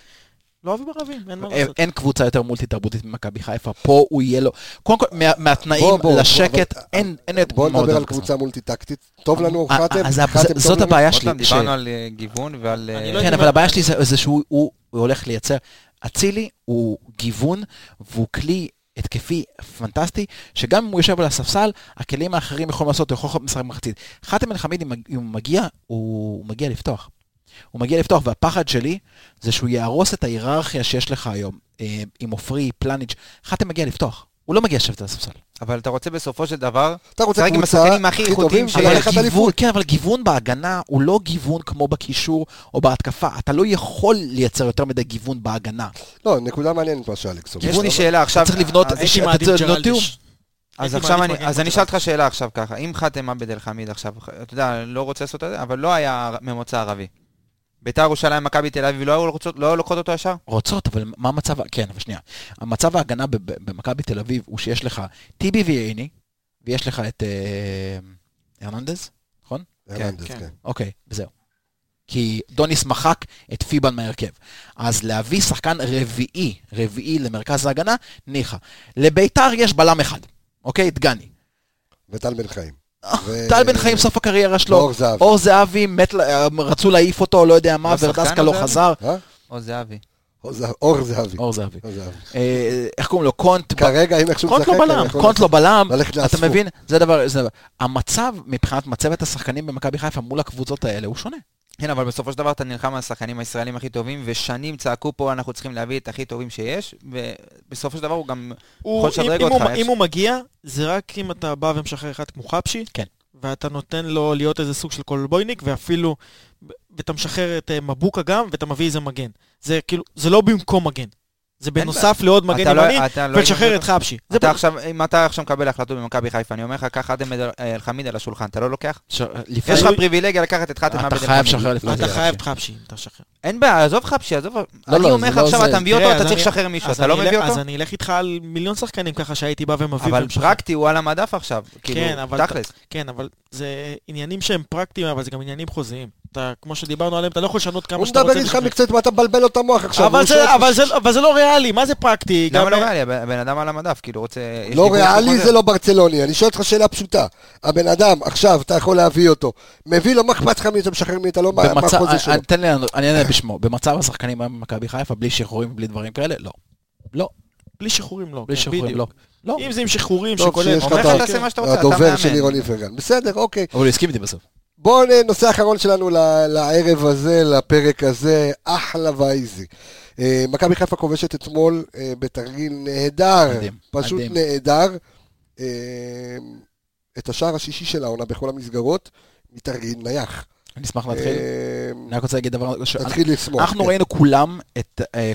לא אוהבים ערבים, אין מה אין- לעשות. אין קבוצה יותר מולטי תרבותית ממכבי חיפה, פה הוא יהיה לו, קודם כל מה- מהתנאים לשקט, אין אין יותר בוא נדבר על. קבוצה מולטי-טקטית. טוב לנו, אה, חתם? אז חתם זה- טוב זאת לנו? הבעיה עוד שלי, דיברנו על אה, גיוון ועל... אה, לא כן, אבל הבעיה שלי זה זה שהוא הוא- הוא הולך לייצר, אצילי הוא גיוון והוא כלי התקפי פנטסטי, שגם אם הוא יושב על הספסל, הכלים האחרים יכולים לעשות, הוא יכול לשחק מחצית. חאתם אל חמיד, אם הוא מגיע, הוא מגיע לפתוח. הוא מגיע לפתוח, והפחד שלי זה שהוא יהרוס את ההיררכיה שיש לך היום, אה, עם עופרי, פלניץ', חאתם מגיע לפתוח. הוא לא מגיע לשבת על הספסל. אבל אתה רוצה בסופו של דבר, אתה רוצה לשחק עם קבוצה השחקנים הכי איכותיים וללכת גיוון. כן, אבל גיוון בהגנה הוא לא גיוון כמו בקישור או בהתקפה. אתה לא יכול לייצר יותר מדי גיוון בהגנה. לא, נקודה מעניינת מה שאלכס אומר. יש לי שאלה עכשיו. אתה צריך לבנות איזה- הייתי אתה מעדיף. ג'רלדש. אז עכשיו אני, אז אני. אשאל אותך שאלה עכשיו ככה, אם חתם עבד אל חמיד עכשיו, אתה יודע, לא רוצה לעשות את זה, אבל לא היה ממוצא ערבי. ביתר ירושלים, מכבי תל אביב, לא היו רוצות- לא לוקחות אותו ישר? רוצות, אבל מה המצב, כן, אבל שנייה. המצב ההגנה ב- ב- במכבי תל אביב הוא שיש לך טיבי וייני, ויש לך את אה, הרננדז, נכון? הרננדז, כן. כן. אוקיי, וזהו. כי דוניס מחק את פיבן מהרכב. אז להביא שחקן רביעי, רביעי למרכז ההגנה, ניחא. לביתר יש בלם אחד, אוקיי? דגני. וטל בן חיים. טל בן חיים סוף הקריירה שלו. ואור זהבי. אור זהבי, רצו להעיף אותו, לא יודע מה, לא ורדסקה אור לא? חזר. אה? אור זהבי. אור זהבי. אור זהבי. אור. אה, איך קוראים לו? קונט. כרגע, אם איכשהו קונט משחק, לא אני בלם, יכול קונט לא בלם, ללכת אתה לאספות. מבין? זה דבר, זה דבר. המצב מבחינת מצבת השחקנים במכבי חיפה מול הקבוצות האלה הוא שונה. כן, אבל בסופו של דבר אתה נלחם על השחקנים הישראלים הכי טובים, ושנים צעקו פה, אנחנו צריכים להביא את הכי טובים שיש, ובסופו של דבר הוא גם הוא- יכול לשדרג אם- אם אותך. הוא- איך אם הוא מגיע, זה רק אם אתה בא ומשחרר אחד כמו חבשי, כן. ואתה נותן לו להיות איזה סוג של קולבויניק, ואפילו, ואתה משחרר את אה, מבוקה גם, ואתה מביא איזה מגן. זה כאילו, זה לא במקום מגן. זה בנוסף לעוד מגן לא- ימני, לא ולשחרר את חבשי. אם אתה עכשיו מקבל החלטות במכבי חיפה, אני אומר לך, קח חתם אל-חמיד על השולחן, אתה לא לוקח? יש לך פריבילגיה לקחת את חתם אתה חייב אל-חמיד. לשחרר לפני אתה. חייב את חבשי, אם אתה משחרר. אין בעיה, עזוב חפשי, עזוב... אני לא, אומר לך עכשיו. אתה מביא אותו, אתה צריך אני- לשחרר מישהו, אתה לא אני מביא אלך- אז אותו? אני אלך איתך על מיליון שחקנים ככה שהייתי בא ומביא. אבל. פרקטי, הוא על המדף עכשיו. כאילו, כן, אבל תכלס. כן, אבל זה עניינים שהם פרקטיים, אבל זה גם עניינים חוזיים. אתה, כמו שדיברנו עליהם, אתה לא יכול לשנות כמה הוא שאתה מדבר רוצה. איתך בשביל- מקצועית, מה אתה מבלבל לו את המוח עכשיו? אבל הוא זה- אבל זה- אבל זה לא ריאלי, מה זה פרקטי? למה גם- לא ריאלי? הבן אדם על המדף, כאילו רוצה... לא ריאלי. זה לא ברצלוני, אני שואל אותך שאלה פשוטה. הבן אדם, עכשיו, אתה יכול להביא אותו. מביא לו, מה אכפת לך מי אתה משחרר מי אתה לא, מה מה החוזה שלו? אני- תן לי, אני אענה בשמו. במצב השחקנים היום במכבי חיפה, בלי שחרורים ובלי דברים כאלה, לא. לא, בלי שחרורים לא. בלי כן, שחרורים. לא. לא. אם זה עם שחרורים טוב, שכולל... שיש לך את אתה הדובר של. לירון איפרגן. בסדר, אוקיי. אבל הוא הסכים איתי בסוף. בואו נושא אחרון שלנו לערב הזה, לפרק הזה, אחלה וייזי. אה, מכבי חיפה כובשת אתמול אה, בתרגיל נהדר, מדהים, פשוט מדהים. נהדר. אה, את השער השישי של העונה בכל המסגרות, מתרגיל נייח. אני אשמח להתחיל. אני רק רוצה להגיד דבר, תתחיל לשמוח. אנחנו כן. ראינו כולם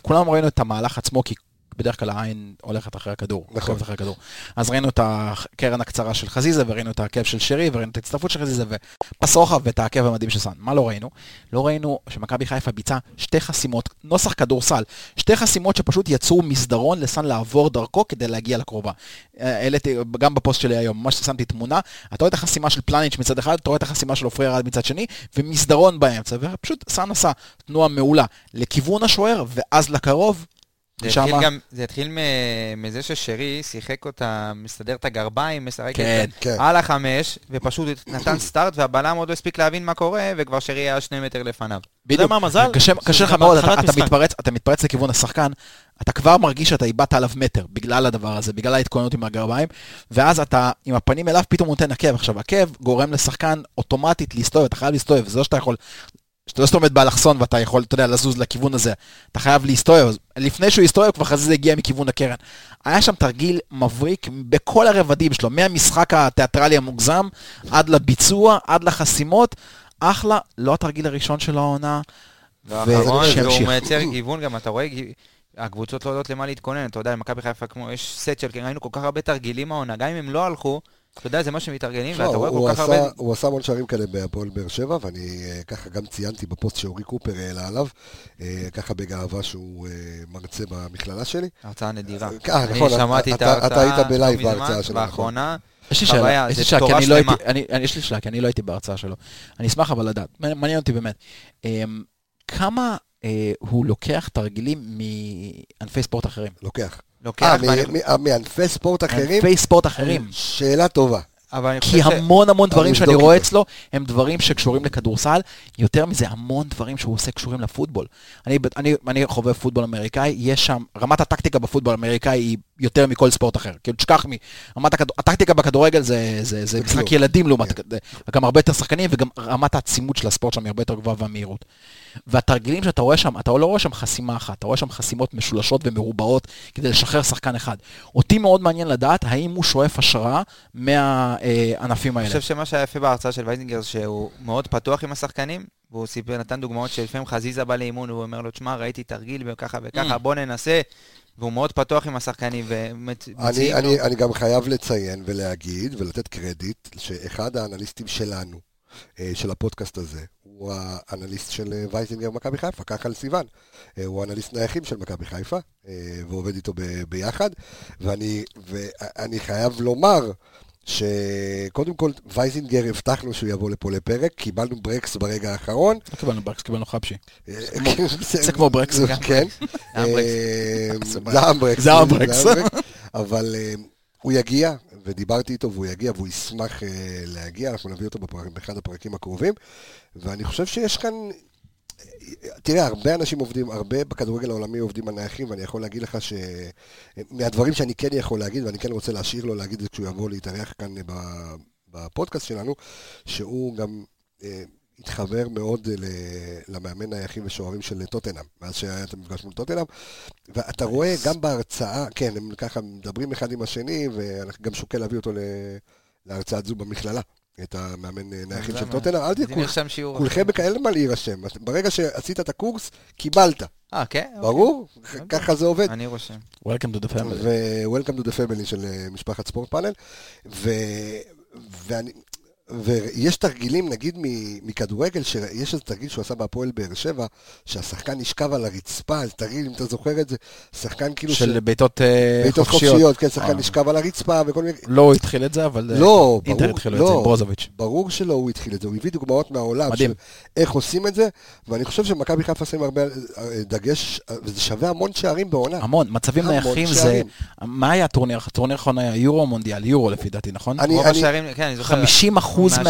כולם ראינו את המהלך עצמו, כי בדרך כלל העין הולכת אחרי הכדור. נכון. אחרי הכדור. אז ראינו את הקרן הקצרה של חזיזה, וראינו את העקב של שרי, וראינו את ההצטרפות של חזיזה, ופס רוחב ואת העקב המדהים של סאן. מה לא ראינו? לא ראינו שמכבי חיפה ביצעה שתי חסימות, נוסח כדורסל, שתי חסימות שפשוט יצרו מסדרון לסאן לעבור דרכו כדי להגיע לקרובה. אה, העליתי, גם בפוסט שלי היום, ממש שמתי תמונה, אתה רואה את החסימה של פלניץ' מצד אחד, אתה רואה את החסימה של עופרי ארד מצד שני, ומסדרון באמצע, ופשוט סאן עשה תנועה מעולה לכיוון השוער, ואז לקרוב, זה ושמה- התחיל גם, זה התחיל מ- מזה ששרי שיחק אותה, מסדר את הגרביים, משחק כן, את כן. זה על החמש, ופשוט נתן סטארט, והבלם עוד לא הספיק להבין מה קורה, וכבר שרי היה שני מטר לפניו. אתה יודע מה המזל? קשה, לך מאוד, אתה, אתה. מתפרץ, אתה מתפרץ לכיוון השחקן, אתה כבר מרגיש שאתה איבדת עליו מטר בגלל הדבר הזה, בגלל ההתכוננות עם הגרביים, ואז אתה עם הפנים אליו פתאום הוא נותן עקב. עכשיו, עקב גורם לשחקן אוטומטית להסתובב, אתה חייב להסתובב, זה לא שאתה יכול, שאתה לא סתם עומד באלכסון ואתה יכול, אתה יודע, לזוז לכיוון הזה, אתה חייב להסתובב, לפני שהוא הסתובב כבר חזיזה הגיע מכיוון הקרן. היה שם תרגיל מבריק בכל הרבדים שלו, מהמשחק התיאטרלי המוגזם, עד לביצוע, עד לחסימות, אחלה, לא התרגיל הראשון של העונה. והאחרון, והוא. מייצר גיוון, גם אתה רואה, הקבוצות לא יודעות למה להתכונן, אתה יודע, למכבי חיפה כמו, יש סט של, ראינו כל כך הרבה תרגילים העונה, גם אם הם לא הלכו, אתה יודע, זה מה שמתארגנים, תשמע, ואתה רואה כל כך עשה- הרבה... הוא עשה המון שערים כאלה בהפועל באר שבע, ואני אה, ככה גם ציינתי בפוסט שאורי קופר העלה עליו, אה, ככה בגאווה שהוא אה, מרצה במכללה שלי. הרצאה נדירה. אה, אני נכון, שמעתי את אתה- אתה ההרצאה היית בלייב לא בהרצאה שלו, נכון. באחרונה. יש לי שאלה, יש לי שאלה, כי אני לא הייתי, שלמה. אני, אני, יש לי שאלה, כי אני לא הייתי בהרצאה שלו. אני אשמח אבל לדעת, מעניין אותי באמת. אמ, כמה הוא לוקח תרגילים מענפי ספורט אחרים? לוקח. אה, לוקח, מ- מ- מענפי ספורט אחרים? ענפי ספורט אחרים. שאלה טובה. אבל אני כי ש... המון המון דברים אני שאני אבדוק רואה. אצלו, הם דברים שקשורים לכדורסל, יותר מזה, המון דברים שהוא עושה קשורים לפוטבול. אני, אני, אני חובב פוטבול אמריקאי, יש שם, רמת הטקטיקה בפוטבול האמריקאי היא יותר מכל ספורט אחר. כאילו, תשכח מרמת הכדור, הטקטיקה בכדורגל זה, זה, זה משחק. ילדים לעומת, כן. גם הרבה יותר שחקנים, וגם רמת העצימות של הספורט שם היא הרבה יותר גבוהה והמהירות. והתרגילים שאתה רואה שם, אתה לא רואה שם חסימה אחת, אתה רואה שם חסימות משולשות ומרובעות כדי לשחרר שחקן אחד. אותי מאוד מעניין לדעת האם הוא שואף השראה מהענפים אני האלה. חושב שמה שהיה יפה בהרצאה של וייזינגר, שהוא מאוד פתוח עם השחקנים, והוא סיפר, נתן דוגמאות שלפעמים חזיזה בא לאימון, והוא אומר לו, תשמע, ראיתי תרגיל וככה וככה, Mm. בוא ננסה. והוא מאוד פתוח עם השחקנים, אני, ומציעים לו... אני, אני גם חייב לציין ולהגיד ולתת קרדיט שאחד האנליסטים שלנו, אה, של הפודקאסט הזה, הוא האנליסט של אה, וייזינגר מכבי חיפה, כחל סיוון. אה, הוא האנליסט נייחים של מכבי חיפה, ועובד איתו ב- ביחד. ואני, ואני חייב לומר שקודם כל, וייזינגר הבטחנו שהוא יבוא לפה לפרק, קיבלנו ברקס ברגע האחרון. לא קיבלנו ברקס, קיבלנו חבשי. כמו- זה כמו ברקס. כן. אה, זה זה אמברקס. זה אמברקס. אבל אה, הוא יגיע, ודיברתי איתו והוא יגיע, והוא ישמח אה, להגיע, אנחנו נביא אותו באחד הפרקים הקרובים, ואני חושב שיש כאן... תראה, הרבה אנשים עובדים, הרבה בכדורגל העולמי עובדים על נייחים, ואני יכול להגיד לך ש... מהדברים שאני כן יכול להגיד, ואני כן רוצה להשאיר לו להגיד את זה כשהוא יבוא להתארח כאן בפודקאסט שלנו, שהוא גם אה, התחבר מאוד ל- למאמן נייחים ושוערים של טוטנאם, מאז שהיה את המפגש מול טוטנאם, ואתה רואה גם בהרצאה, כן, הם ככה מדברים אחד עם השני, ואני גם שוקל להביא אותו ל- להרצאת זו במכללה. את המאמן אה, נייחים של? טוטנאם, אל תהיה. כולכם בכאלה מה להירשם. ברגע שעשית את הקורס, קיבלת. אה, כן? ברור? ככה זה עובד. אני רושם. Welcome to the family. ו-Welcome to the family של אה, משפחת ספורט פאנל. ו- ואני... ויש תרגילים, נגיד, מכדורגל, שיש איזה תרגיל שהוא עשה בהפועל באר שבע, שהשחקן נשכב על הרצפה, איזה תרגיל, אם אתה זוכר את זה, שחקן כאילו... של בעיטות אה, בעיטות חופשיות. חופשיות, כן, שחקן אה. נשכב על הרצפה וכל מיני... לא הוא התחיל את זה, אבל אה, לא, אינטר ברור, התחילו את זה, לא. עם ברוזוביץ'. ברור שלא הוא התחיל את זה, הוא הביא דוגמאות מהעולם מדהים. של איך עושים את זה, ואני חושב שמכבי חיפה שמים הרבה אה, דגש, אה, וזה שווה המון שערים בעונה. המון, מצבים נייחים זה... שערים. מה היה הטורניר? הטורניר האחרון היה יורו מונדיאל? יורו לפי דעתי, נכון? אני- רוב אני- השערים, כן, אני זוכר. 50 אחוז מהשערים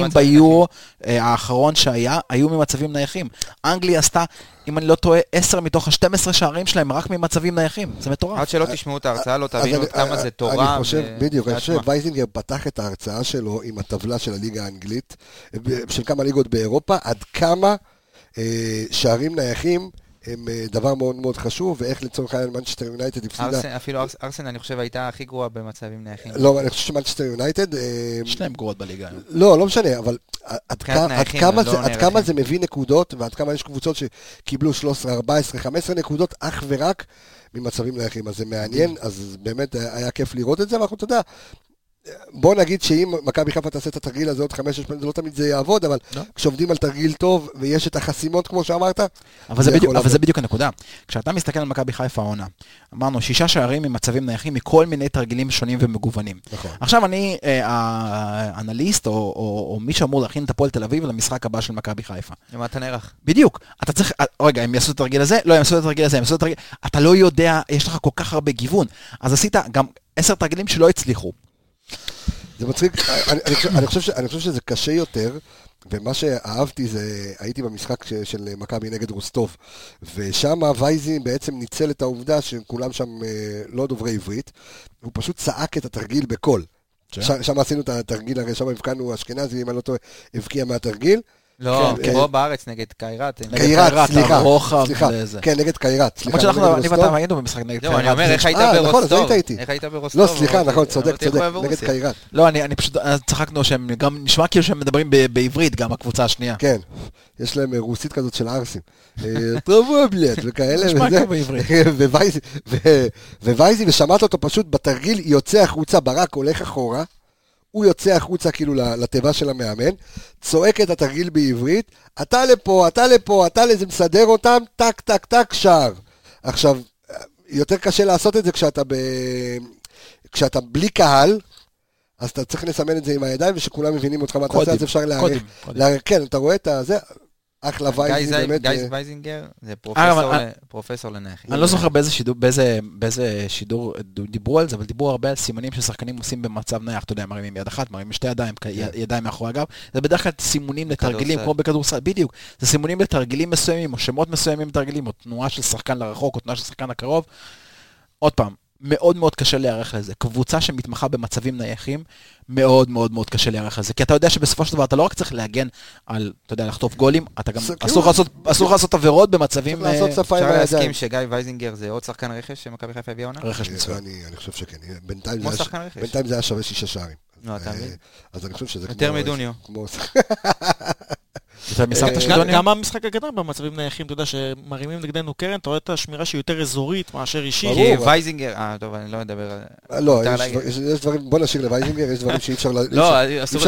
מהשערים ביורו אה, האחרון שהיה, היו ממצבים נייחים. אנגליה עשתה, אם אני לא טועה, 10 מתוך ה-12 שערים שלהם רק ממצבים נייחים. זה מטורף. עד שלא תשמעו את ההרצאה, לא אז תבינו עד כמה אה, זה תורה. אני חושב, בדיוק, אני חושב. שווייזינגר פתח את ההרצאה שלו עם הטבלה של הליגה האנגלית, אה, של כמה ליגות באירופה, עד כמה אה, שערים נייחים הם אה, דבר מאוד מאוד חשוב, ואיך לצורך העניין מנצ'סטר יונייטד הפסידה. אפילו ארס- ארסנל, אני חושב, הייתה הכי גרועה במצבים נייחים. לא, אני חושב שמנצ'סטר יונייטד... אה, שניהם גרועות בליגה היום. לא, לא משנה, אבל עד, כמה, לא. כמה זה מביא נקודות, ועד כמה יש קבוצות שקיבלו 13, 14, 15 נקודות אך ורק ממצבים נייחים. אז זה מעניין, אז באמת היה כיף לראות את זה, ואנחנו, אתה יודע, בוא נגיד שאם מכבי חיפה תעשה את התרגיל הזה עוד חמש, שש פעמים, זה לא תמיד זה יעבוד, אבל לא. כשעובדים על תרגיל טוב, ויש את החסימות, כמו שאמרת, אבל זה זה, בדיוק, יכול אבל זה. בדיוק הנקודה. כשאתה מסתכל על מכבי חיפה העונה, אמרנו שישה שערים ממצבים נייחים מכל מיני תרגילים שונים ומגוונים. נכון. עכשיו אני אה, האנליסט או, או, או מי שאמור להכין את הפועל תל אביב למשחק הבא של מכבי חיפה. למה אתה נערך? בדיוק, אתה צריך, אה, רגע, הם יעשו את התרגיל הזה? לא, הם יעשו את התרגיל הזה, הם יעשו את התרגיל, אתה לא יודע, יש לך כל כך הרבה גיוון. אז עשית גם עשר תרגילים שלא הצליחו. זה מצחיק, אני, אני, חושב- אני, חושב ש, אני חושב שזה קשה יותר, ומה שאהבתי זה, הייתי במשחק ש, של מכבי נגד רוסטוב, ושם וייזין בעצם ניצל את העובדה שכולם שם אה, לא דוברי עברית, הוא פשוט צעק את התרגיל בקול. כן. שם עשינו את התרגיל, הרי שם הבקענו אשכנזי, אם אני לא טועה, הבקיע מהתרגיל, לא, כן, פה בארץ נגד קיירת. נגד קיירת, קיירת, סליחה, הרוחב סליחה. כן, נגד קיירת, סליחה, למרות לא שאנחנו, נגד אני. ואתה היינו במשחק נגד זהו, אני קיירת. אומר, איך היית אה, נכון, אז ברוסטוב? היית איתי. איך היית ברוסטוב? לא, סליחה, נכון, צודק, צודק, נגד? קיירת. לא, אני, אני פשוט, אז צחקנו שהם גם, נשמע כאילו שהם מדברים בעברית, גם הקבוצה השנייה. כן, יש להם אה, רוסית כזאת של ערסים. אה, (laughs) טוב בלט, וכאלה, נשמע וזה. כמו בעברית. (laughs) ווייזי, ושמעת אותו פשוט בתרגיל, יוצא החוצה, ברק הולך אחורה, הוא יוצא החוצה כאילו לתיבה של המאמן, צועק את התרגיל בעברית, אתה לפה, אתה לפה, אתה לזה, מסדר אותם, טק, טק, טק, שער. עכשיו, יותר קשה לעשות את זה כשאתה, ב... כשאתה בלי קהל, אז אתה צריך לסמן את זה עם הידיים, ושכולם מבינים אותך מה אתה עושה, אז אפשר להעריך. כן, אתה רואה את הזה, אחלה באמת. גיא אה, וייזינגר זה אבל- פרופסור אה, ל- פרופסור לנייחים. אני לא זוכר באיזה שידור, דיברו על זה, אבל דיברו הרבה על סימנים ששחקנים עושים במצב נייח, אתה יודע, מרימים יד אחת, מרימים שתי ידיים, כן. ידיים מאחורי הגב, זה בדרך כלל סימונים לתרגילים. כמו בכדורסל, בדיוק, זה סימונים לתרגילים מסוימים, או שמות מסוימים לתרגילים, או תנועה של שחקן לרחוק, או תנועה של שחקן לקרוב. עוד פעם, מאוד מאוד קשה להיערך לזה. קבוצה שמתמחה במצבים נייחים, מאוד מאוד מאוד קשה להיערך לזה. כי אתה יודע שבסופו של דבר אתה לא רק צריך להגן על, אתה יודע, לחטוף גולים, אתה גם, אסור לך לעשות- עבירות במצבים... לעשות אה, שפה עם אפשר. להסכים שגיא וייזינגר זה עוד שחקן רכש שמכבי חיפה הביאה עונה? רכש מצוין. אני חושב שכן, בינתיים זה היה שווה שישה שערים. נו, אתה אה, מבין? אז אני חושב שזה יותר כמו- מדוניו. יותר מסבתא גם- המשחק הגדול במצבים נייחים, אתה יודע, שמרימים נגדנו קרן, אתה רואה את השמירה שהיא יותר אזורית מאשר אישית. כי וייזינגר, אה, טוב, אני לא מדבר על... לא, יש להגיד. דבר- יש- דברים, בוא נשאיר לווייזינגר, יש דברים שאי אפשר לא,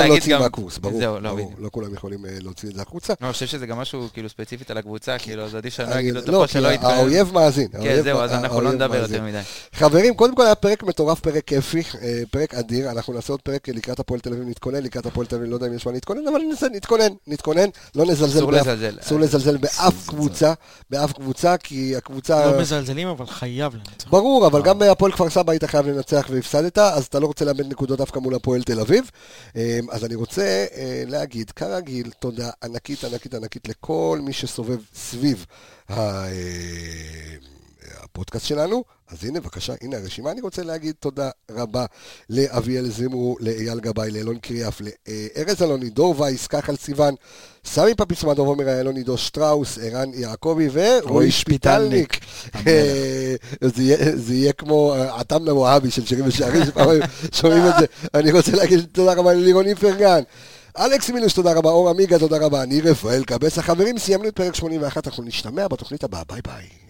להוציא. מהקורס, ברור. זהו, לא. לא כולם יכולים אה, להוציא את זה החוצה. לא, אני חושב שזה גם משהו כאילו ספציפית על הקבוצה, כאילו, אז עדיף שאני לא אני- אגיד אותו לא, פה שלא יתפעל. האויב מאזין. כן, זהו, אז אנחנו לא נדבר. יותר מדי. חברים, קודם כל היה פרק מטורף, פרק כיפי, אה, פרק אדיר, אנחנו נעשה עוד פרק לקראת הפועל תל אביב, נתכונן, לקראת הפועל תל אביב, לא יודע אם יש מה להתכונן, אבל נתכונן, נתכונן, לא נזלזל אסור באף- לזלזל. אסור לזלזל באף קבוצה, באף קבוצה, כי הקבוצה... לא מזלזלים, אבל חייב לנצח. ברור, אבל גם בהפועל כפר סבא היית חייב לנצח והפסדת, אז אתה לא רוצה לאבד נקודות דווקא מול הפועל תל אביב. אה, אז אני רוצה אה, להגיד, כרגיל, תודה ענקית ענקית ענקית לכל מי שסובב סביב ה- אה, הפודקאסט שלנו. אז הנה, בבקשה, הנה הרשימה. אני רוצה להגיד תודה רבה לאביאל זימרו, לאייל גבאי, לאלון קריאף, לארז אלוני, דור וייס, כחל סיוון, סמי פפיסמדוב, עומר איילון, עידו שטראוס, ערן יעקבי ורועי שפיטלניק. אה, זה יהיה- כמו אה, עטמנה מואבי של שירים ושערים, שפעמים שומעים את זה. אני רוצה להגיד תודה רבה ללירון איפרגן. אלכס מילוש, תודה רבה, אור עמיגה, תודה רבה, אני רפאל קבס. החברים, סיימנו את פרק 81, אנחנו נשתמע בתוכנית הבאה, ביי ביי.